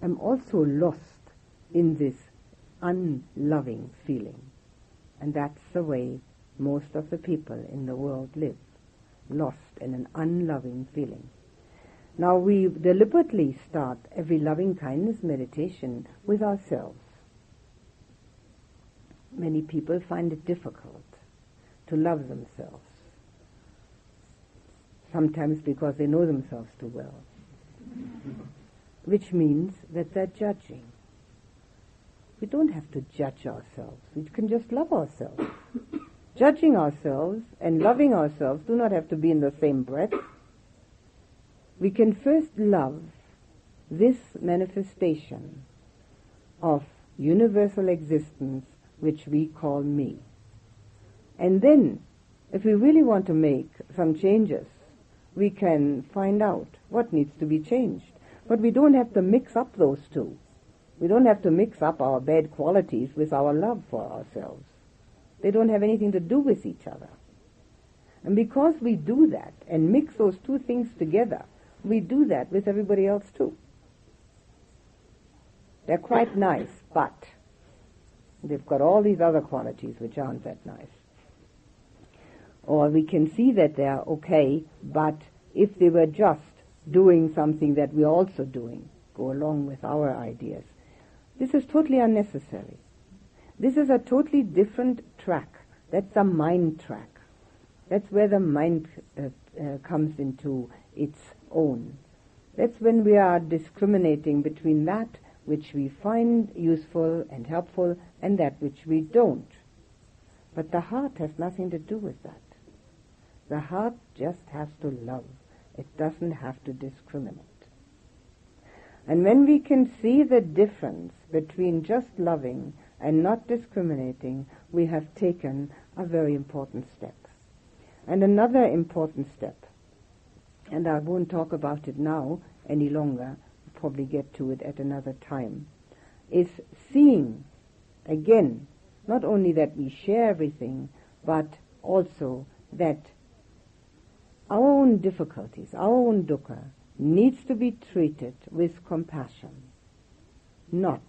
I'm also lost in this unloving feeling. And that's the way most of the people in the world live, lost in an unloving feeling. Now we deliberately start every loving kindness meditation with ourselves. Many people find it difficult to love themselves. Sometimes because they know themselves too well. Which means that they're judging. We don't have to judge ourselves. We can just love ourselves. Judging ourselves and loving ourselves do not have to be in the same breath. We can first love this manifestation of universal existence which we call me. And then, if we really want to make some changes, we can find out what needs to be changed. But we don't have to mix up those two. We don't have to mix up our bad qualities with our love for ourselves. They don't have anything to do with each other. And because we do that and mix those two things together, we do that with everybody else too. They're quite nice, but they've got all these other qualities which aren't that nice. Or we can see that they're okay, but if they were just doing something that we're also doing, go along with our ideas, this is totally unnecessary. This is a totally different track. That's a mind track. That's where the mind uh, uh, comes into its own. That's when we are discriminating between that which we find useful and helpful and that which we don't. But the heart has nothing to do with that. The heart just has to love. It doesn't have to discriminate. And when we can see the difference between just loving and not discriminating, we have taken a very important step. And another important step, and I won't talk about it now any longer, I'll probably get to it at another time, is seeing again not only that we share everything, but also that our own difficulties, our own dukkha, needs to be treated with compassion, not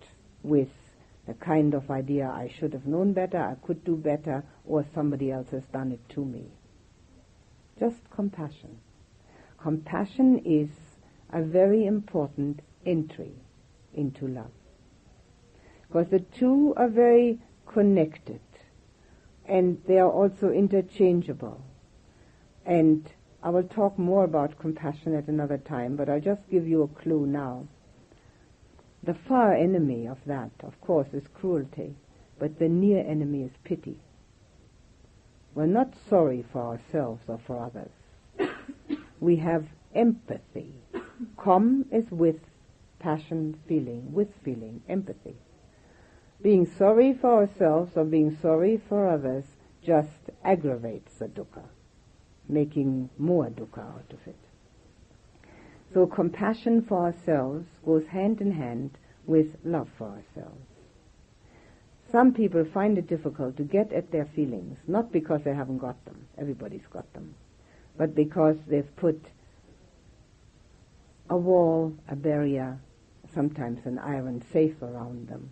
with the kind of idea I should have known better, I could do better, or somebody else has done it to me. Just compassion. Compassion is a very important entry into love. Because the two are very connected and they are also interchangeable. And I will talk more about compassion at another time, but I'll just give you a clue now. The far enemy of that, of course, is cruelty, but the near enemy is pity. We're not sorry for ourselves or for others. we have empathy. Com is with passion, feeling, with feeling, empathy. Being sorry for ourselves or being sorry for others just aggravates the dukkha making more dukkha out of it. So compassion for ourselves goes hand in hand with love for ourselves. Some people find it difficult to get at their feelings, not because they haven't got them, everybody's got them, but because they've put a wall, a barrier, sometimes an iron safe around them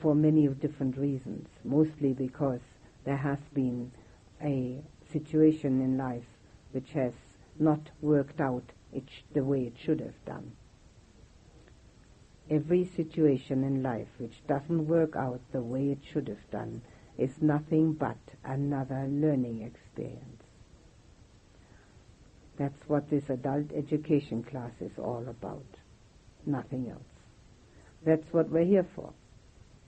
for many different reasons, mostly because there has been a situation in life which has not worked out the way it should have done. Every situation in life which doesn't work out the way it should have done is nothing but another learning experience. That's what this adult education class is all about. Nothing else. That's what we're here for.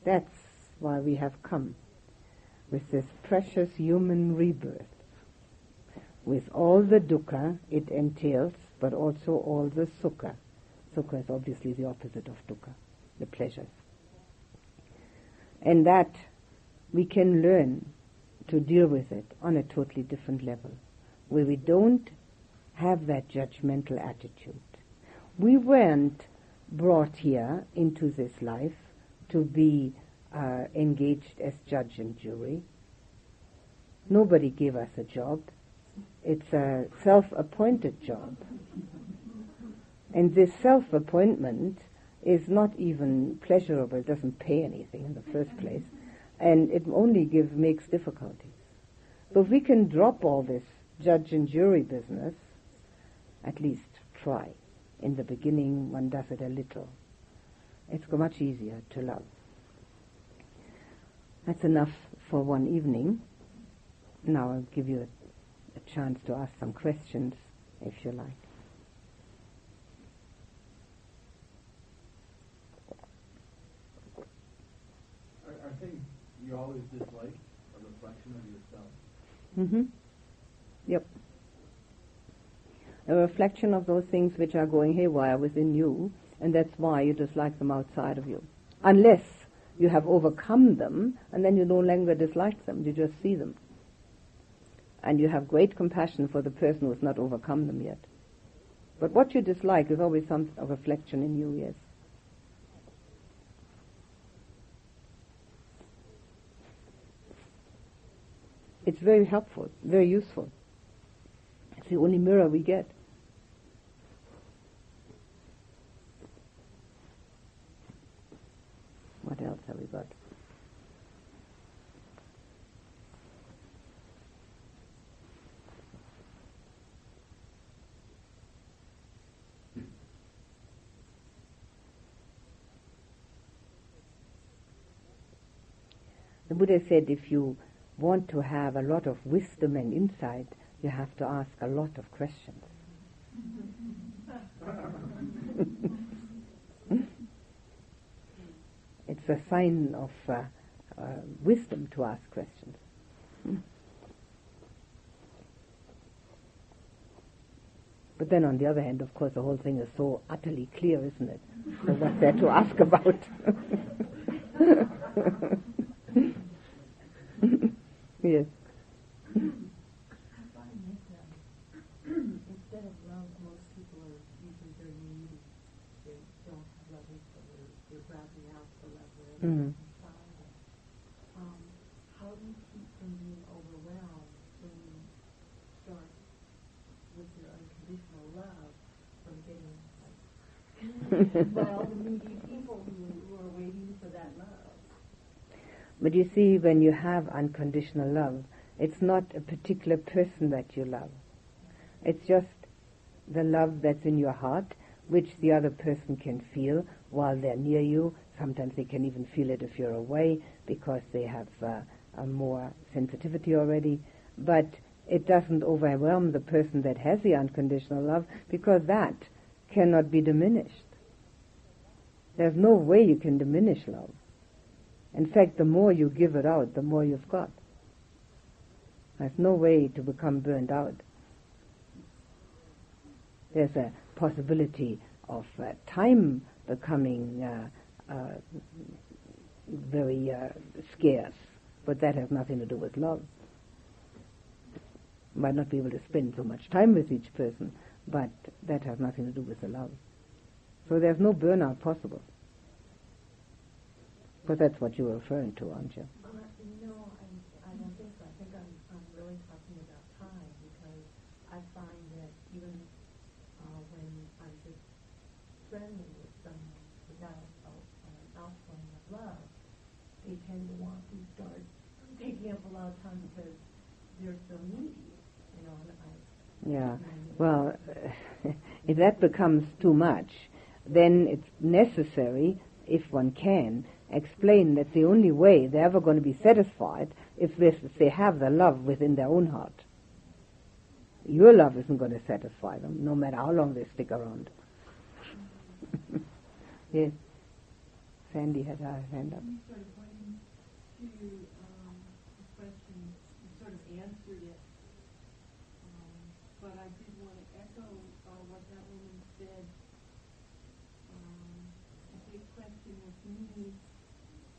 That's why we have come with this precious human rebirth, with all the dukkha it entails, but also all the sukha. Sukha is obviously the opposite of dukkha, the pleasures. And that we can learn to deal with it on a totally different level, where we don't have that judgmental attitude. We weren't brought here into this life to be uh, engaged as judge and jury. Nobody gave us a job. It's a self-appointed job. And this self-appointment is not even pleasurable. It doesn't pay anything in the first place. And it only gives, makes difficulties. So if we can drop all this judge and jury business, at least try. In the beginning, one does it a little. It's much easier to love. That's enough for one evening. Now I'll give you a, a chance to ask some questions, if you like. I, I think you always dislike a reflection of yourself. Mm-hmm. Yep. A reflection of those things which are going haywire within you, and that's why you dislike them outside of you. Unless you have overcome them, and then you no longer dislike them, you just see them. And you have great compassion for the person who has not overcome them yet. But what you dislike is always some a reflection in you, yes. It's very helpful, very useful. It's the only mirror we get. What else have we got? The Buddha said if you want to have a lot of wisdom and insight, you have to ask a lot of questions. it's a sign of uh, uh, wisdom to ask questions. But then on the other hand, of course, the whole thing is so utterly clear, isn't it? So what's there to ask about? yes. Instead of love, most people are usually very needy. They don't have love, so they're, they're grabbing out for love wherever they can find it. Um, how do you keep from being overwhelmed when you start with your unconditional love from getting like by the needy people who, who are waiting for that love? But you see, when you have unconditional love, it's not a particular person that you love. It's just the love that's in your heart, which the other person can feel while they're near you. Sometimes they can even feel it if you're away because they have uh, a more sensitivity already. But it doesn't overwhelm the person that has the unconditional love because that cannot be diminished. There's no way you can diminish love. In fact, the more you give it out, the more you've got. There's no way to become burned out. There's a possibility of uh, time becoming uh, uh, very uh, scarce, but that has nothing to do with love. Might not be able to spend so much time with each person, but that has nothing to do with the love. So there's no burnout possible. But that's what you're referring to, aren't you? Uh, no, I, I don't think so. I think I'm, I'm really talking about time because I find that even uh, when I'm just friendly with someone without a, an outpouring of love, they tend to want to start taking up a lot of time because they're so needy, you know. And I, Yeah. Well, if that becomes too much, then it's necessary, if one can, explain that the only way they're ever going to be satisfied is if they have the love within their own heart. Your love isn't going to satisfy them, no matter how long they stick around. yes. Sandy had her hand up. I'm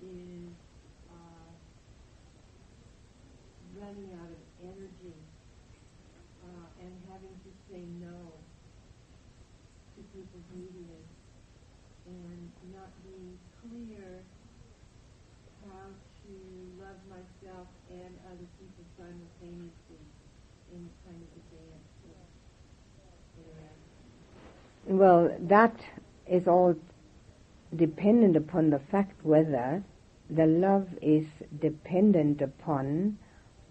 is uh, running out of energy uh, and having to say no to people's neediness and not being clear how to love myself and other people simultaneously in kind of a dance Well, that is all dependent upon the fact whether the love is dependent upon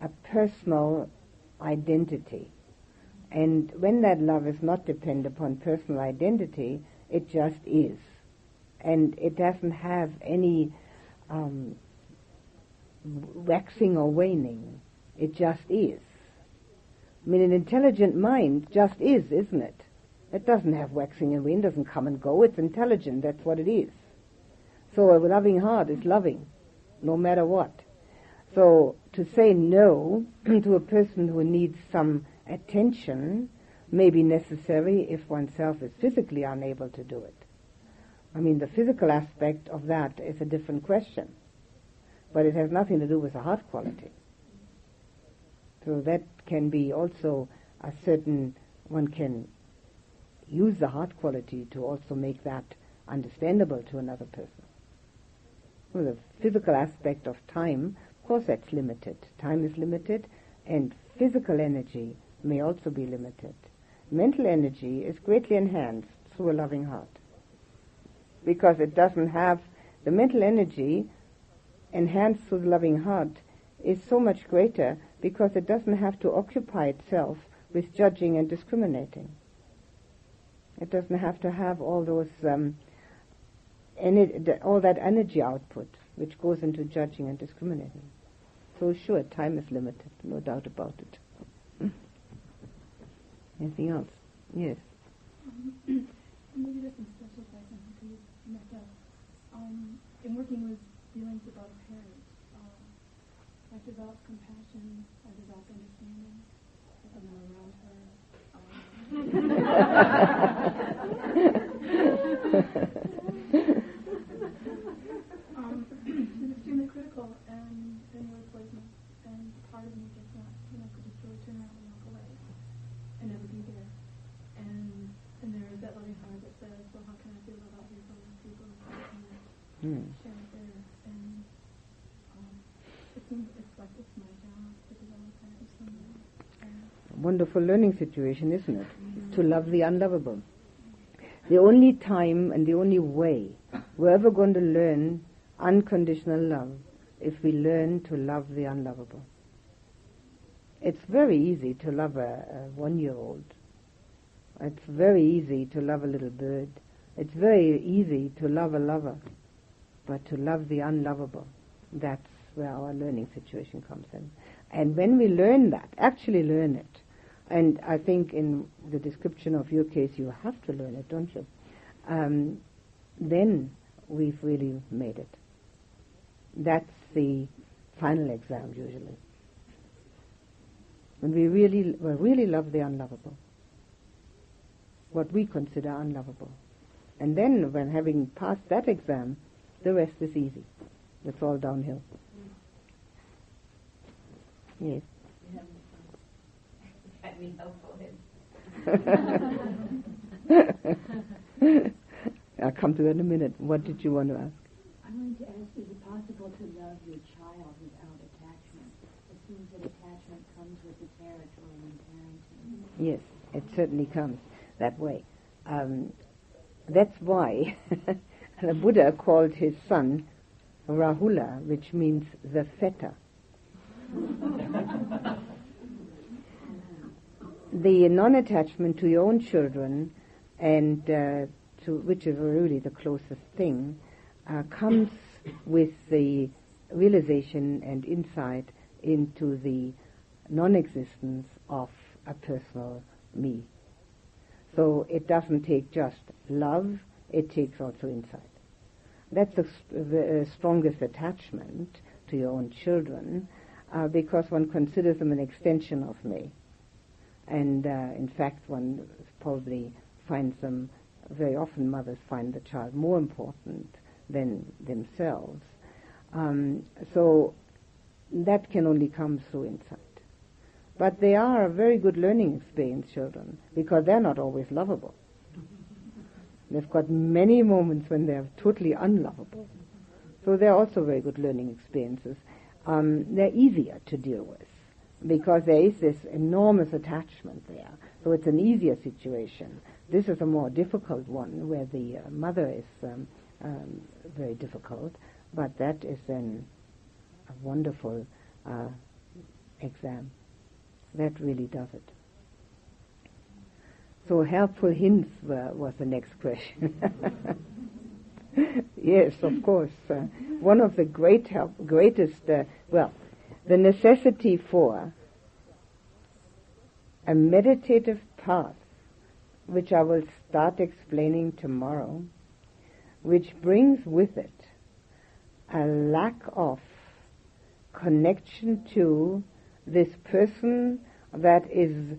a personal identity. And when that love is not dependent upon personal identity, it just is. And it doesn't have any um, waxing or waning. It just is. I mean, an intelligent mind just is, isn't it? It doesn't have waxing and waning, doesn't come and go. It's intelligent, that's what it is. So a loving heart is loving, no matter what. So to say no to a person who needs some attention may be necessary if oneself is physically unable to do it. I mean, the physical aspect of that is a different question, but it has nothing to do with the heart quality. So that can be also a certain, one can use the heart quality to also make that understandable to another person. Well, the physical aspect of time, of course that's limited. Time is limited and physical energy may also be limited. Mental energy is greatly enhanced through a loving heart because it doesn't have the mental energy enhanced through the loving heart is so much greater because it doesn't have to occupy itself with judging and discriminating. It doesn't have to have all those um, all that energy output which goes into judging and discriminating. So sure, time is limited, no doubt about it. Anything else? Yes. Um, some special could messed up. Um, in working with feelings about a parent, uh, I developed compassion, I developed understanding, as I'm around her. Um, she's extremely critical and then really poisonous, and part of me just not, you know, could just really turn around and walk away and never be there. And and there is that loving heart that says, well, how can I feel about these people can't Hmm. share? And um, it seems it's like it's my job to develop that in some way. Wonderful learning situation, isn't it? To love the unlovable. The only time and the only way we're ever going to learn unconditional love if we learn to love the unlovable. It's very easy to love a, a one-year-old. It's very easy to love a little bird. It's very easy to love a lover. But to love the unlovable, that's where our learning situation comes in. And when we learn that, actually learn it, and I think in the description of your case you have to learn it, don't you? Um, then we've really made it. That's the final exam usually. When we really, we really love the unlovable, what we consider unlovable. And then when having passed that exam, the rest is easy. It's all downhill. Yes. Let me helpful. I'll come to that in a minute. What did you want to ask? I wanted to ask, is it possible to love your child without attachment? It seems that attachment comes with the territory in parenting. Yes, it certainly comes that way. Um, that's why the Buddha called his son Rahula, which means the fetter. the non-attachment to your own children, and uh, to which is really the closest thing, uh, comes with the realization and insight into the non-existence of a personal me. So it doesn't take just love, it takes also insight. That's the, the uh, strongest attachment to your own children uh, because one considers them an extension of me. And uh, in fact, one probably finds them, very often mothers find the child more important than themselves. Um, so that can only come through insight. But they are a very good learning experience, children, because they're not always lovable. They've got many moments when they're totally unlovable. So they're also very good learning experiences. Um, they're easier to deal with because there is this enormous attachment there. So it's an easier situation. This is a more difficult one where the uh, mother is um, um, very difficult, but that is then a wonderful uh, exam. That really does it. So helpful hints were, was the next question. yes, of course. Uh, one of the great help, greatest, uh, well, the necessity for a meditative path, which I will start explaining tomorrow, which brings with it a lack of connection to this person that is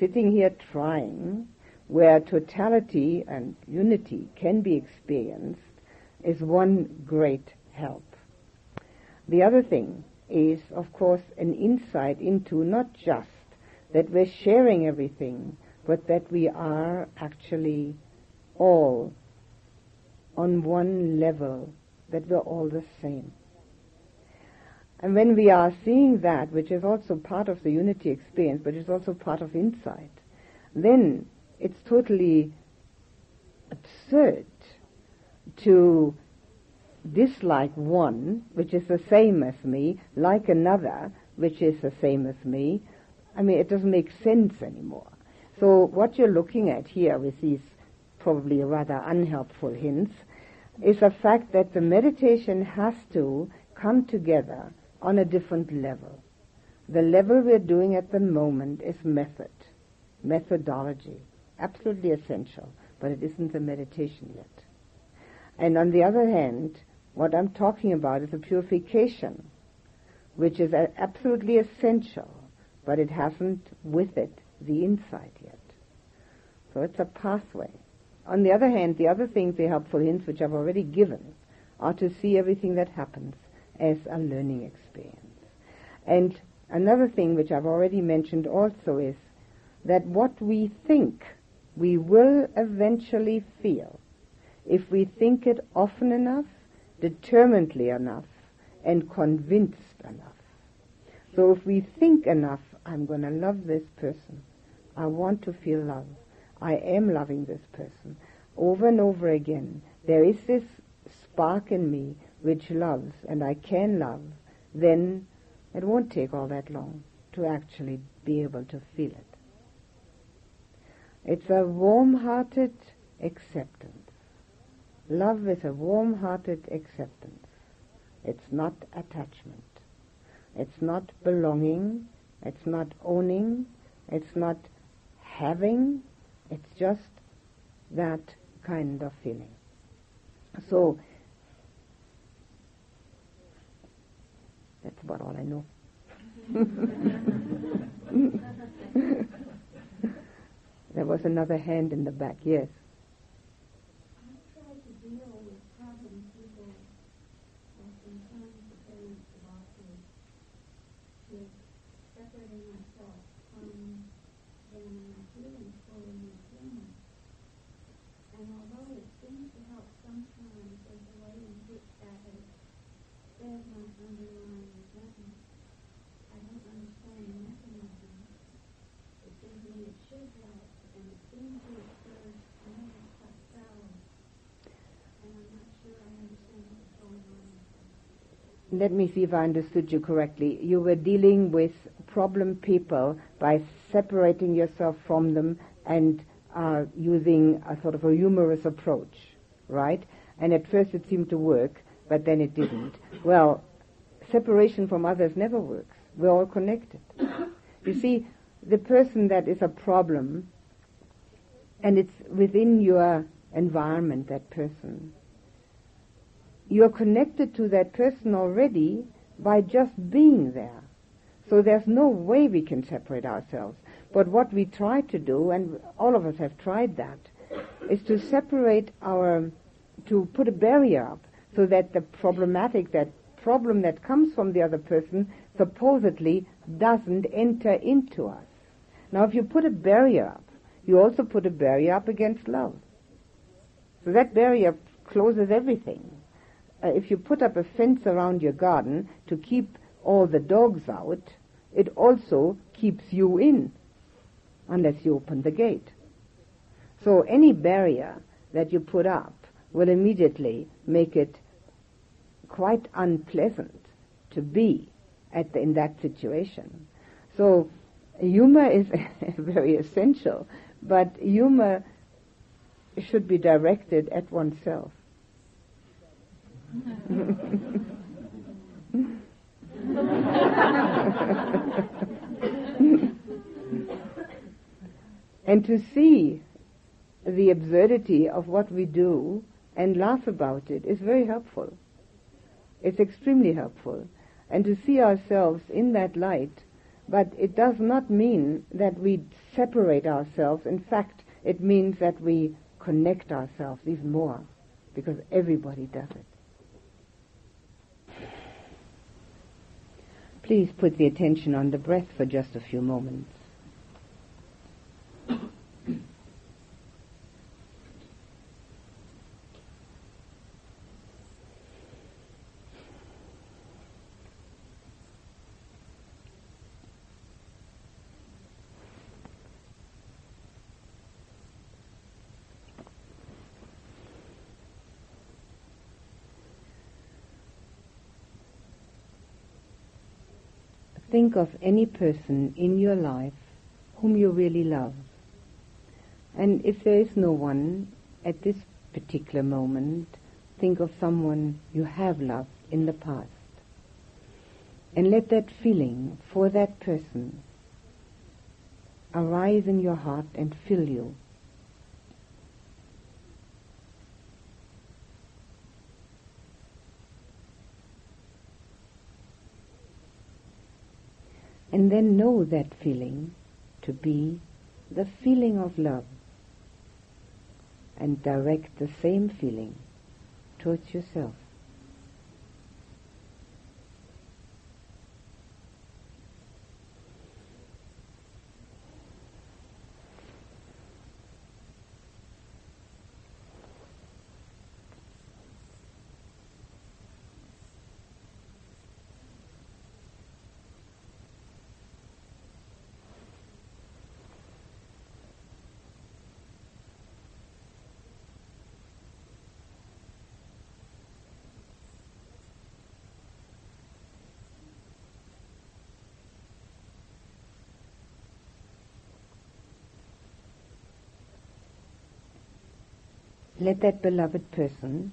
sitting here trying, where totality and unity can be experienced, is one great help. The other thing is, of course, an insight into not just that we're sharing everything, but that we are actually all on one level, that we're all the same. And when we are seeing that, which is also part of the unity experience, but it's also part of insight, then it's totally absurd to dislike one, which is the same as me, like another, which is the same as me. I mean, it doesn't make sense anymore. So what you're looking at here with these probably rather unhelpful hints is the fact that the meditation has to come together on a different level. The level we're doing at the moment is method, methodology, absolutely essential, but it isn't the meditation yet. And on the other hand, what I'm talking about is a purification, which is absolutely essential, but it hasn't with it the insight yet. So it's a pathway. On the other hand, the other things, the helpful hints which I've already given, are to see everything that happens as a learning experience. And another thing which I've already mentioned also is that what we think we will eventually feel if we think it often enough, determinedly enough, and convinced enough. So if we think enough, I'm going to love this person. I want to feel love. I am loving this person. Over and over again, there is this spark in me which loves, and I can love, then it won't take all that long to actually be able to feel it. It's a warm-hearted acceptance. Love is a warm-hearted acceptance. It's not attachment. It's not belonging. It's not owning. It's not having. It's just that kind of feeling. So That's about all I know. there was another hand in the back, yes. Let me see if I understood you correctly. You were dealing with problem people by separating yourself from them and uh, using a sort of a humorous approach, right? And at first it seemed to work, but then it didn't. Well, separation from others never works. We're all connected. you see, the person that is a problem and it's within your environment, that person, you're connected to that person already by just being there. So there's no way we can separate ourselves. But what we try to do, and all of us have tried that, is to separate our, to put a barrier up so that the problematic, that problem that comes from the other person supposedly doesn't enter into us. Now if you put a barrier up, you also put a barrier up against love. So that barrier closes everything. Uh, if you put up a fence around your garden to keep all the dogs out, it also keeps you in, unless you open the gate. So any barrier that you put up will immediately make it quite unpleasant to be the, in that situation. So humor is very essential, but humor should be directed at oneself. and to see the absurdity of what we do and laugh about it is very helpful. It's extremely helpful. And to see ourselves in that light, but it does not mean that we separate ourselves. In fact, it means that we connect ourselves even more, because everybody does it. Please put the attention on the breath for just a few moments. Think of any person in your life whom you really love. And if there is no one at this particular moment, think of someone you have loved in the past. And let that feeling for that person arise in your heart and fill you. And then know that feeling to be the feeling of love. And direct the same feeling towards yourself. Let that beloved person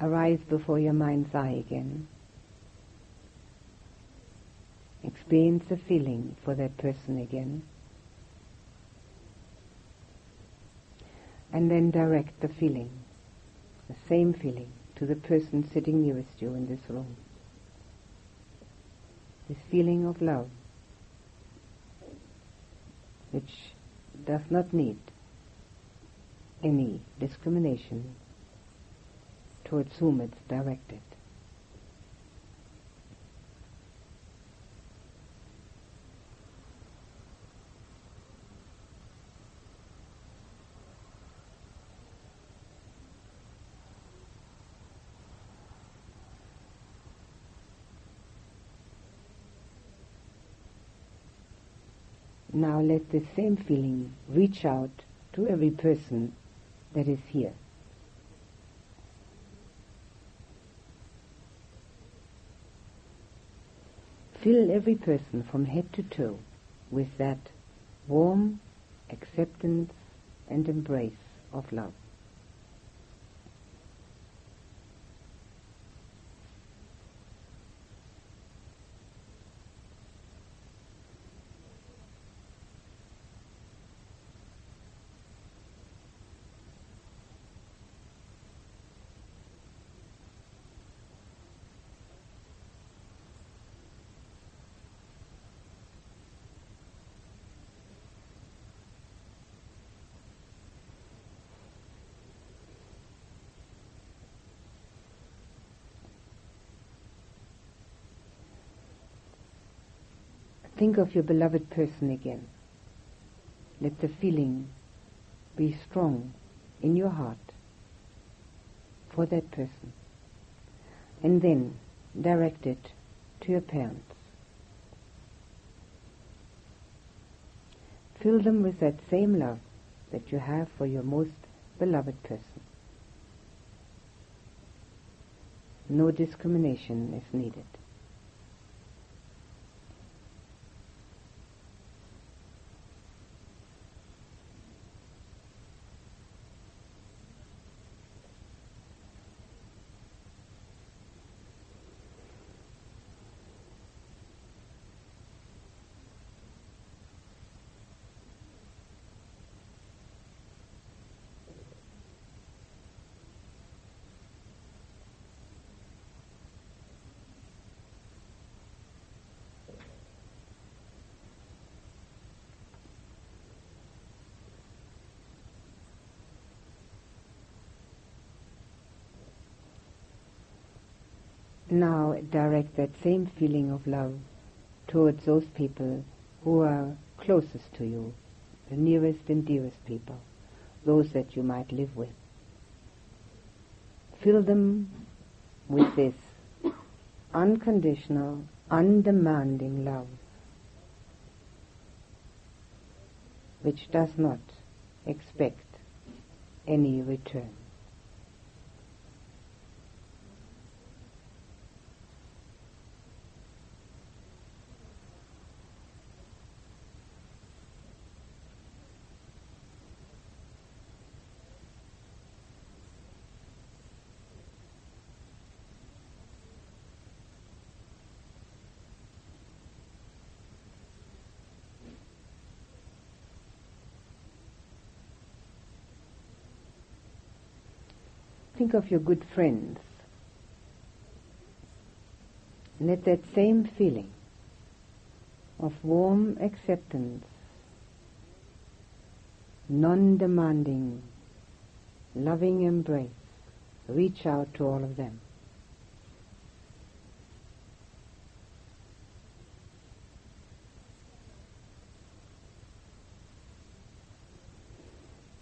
arise before your mind's eye again. Experience the feeling for that person again. And then direct the feeling, the same feeling, to the person sitting nearest you in this room. This feeling of love, which does not need any discrimination towards whom it's directed. Now let the same feeling reach out to every person that is here. Fill every person from head to toe with that warm acceptance and embrace of love. Think of your beloved person again. Let the feeling be strong in your heart for that person. And then direct it to your parents. Fill them with that same love that you have for your most beloved person. No discrimination is needed. Now direct that same feeling of love towards those people who are closest to you, the nearest and dearest people, those that you might live with. Fill them with this unconditional, undemanding love, which does not expect any return. Think of your good friends. Let that same feeling of warm acceptance, non-demanding, loving embrace reach out to all of them.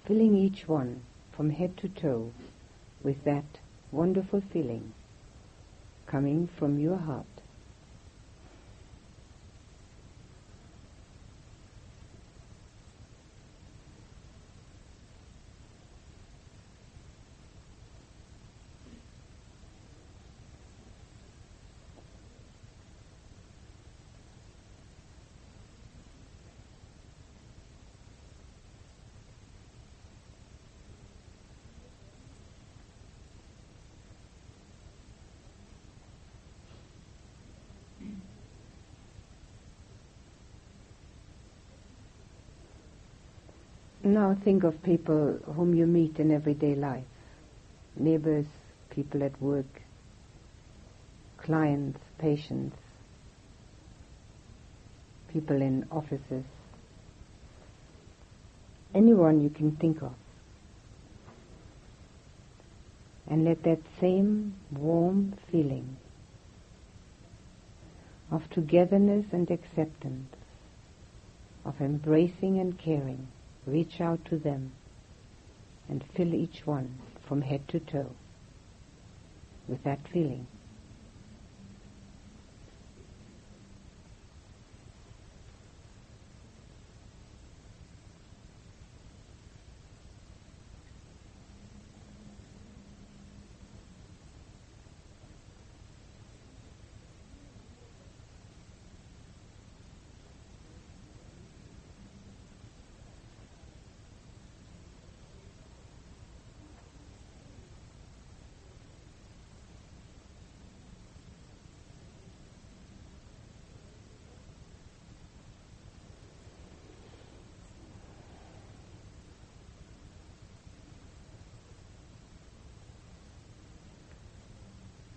Filling each one from head to toe with that wonderful feeling coming from your heart. Now think of people whom you meet in everyday life. Neighbors, people at work, clients, patients, people in offices, anyone you can think of. And let that same warm feeling of togetherness and acceptance, of embracing and caring, reach out to them and fill each one from head to toe with that feeling.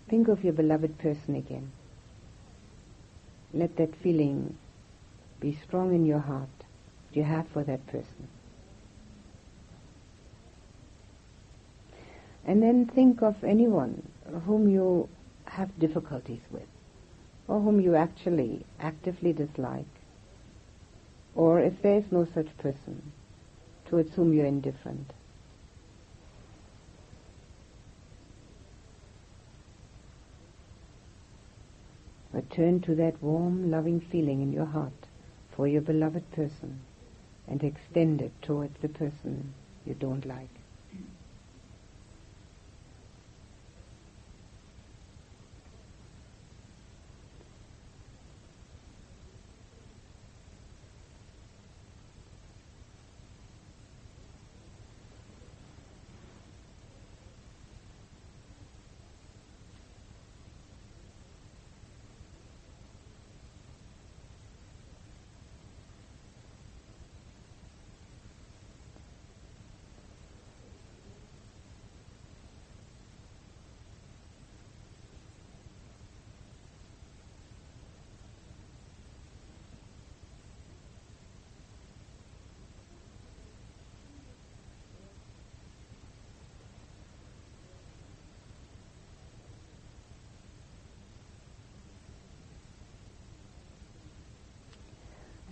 Think of your beloved person again. Let that feeling be strong in your heart you have for that person. And then think of anyone whom you have difficulties with, or whom you actually actively dislike, or if there is no such person towards whom you're indifferent. Return to that warm, loving feeling in your heart for your beloved person and extend it towards the person you don't like.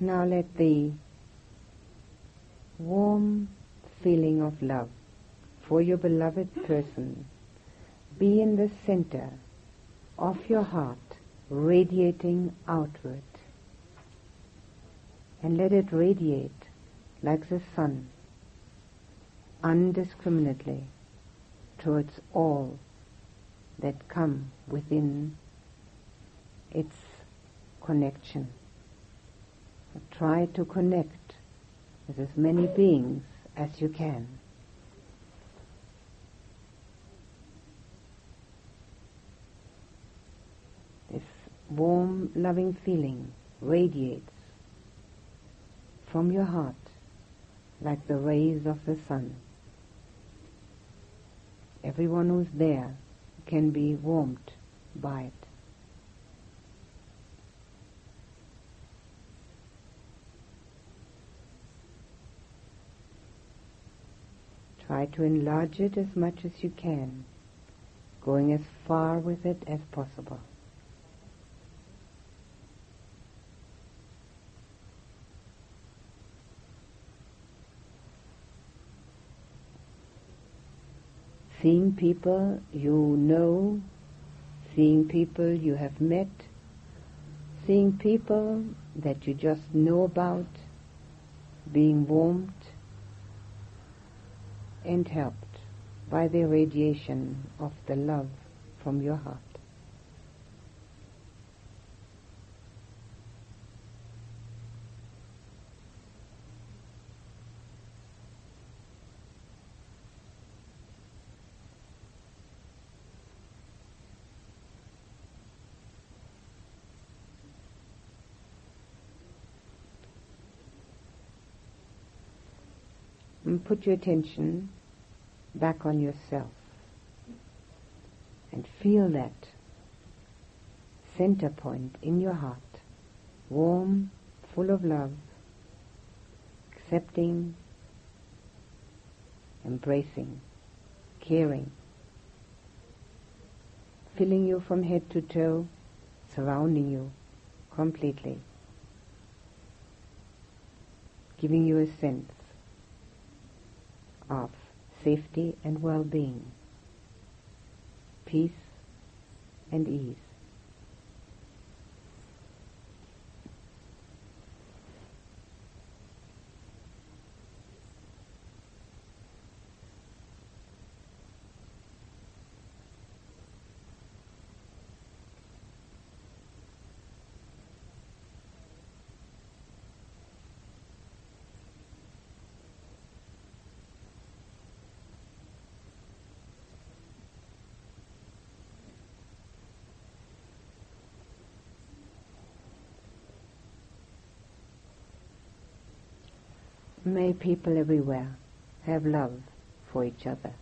Now let the warm feeling of love for your beloved person be in the center of your heart, radiating outward. And let it radiate like the sun, undiscriminately towards all that come within its connection. Try to connect with as many beings as you can. This warm, loving feeling radiates from your heart like the rays of the sun. Everyone who's there can be warmed by it. Try to enlarge it as much as you can, going as far with it as possible. Seeing people you know, seeing people you have met, seeing people that you just know about, being warmed and helped by the radiation of the love from your heart. And put your attention back on yourself and feel that center point in your heart, warm, full of love, accepting, embracing, caring, filling you from head to toe, surrounding you completely, giving you a sense of safety and well-being, peace and ease. May people everywhere have love for each other.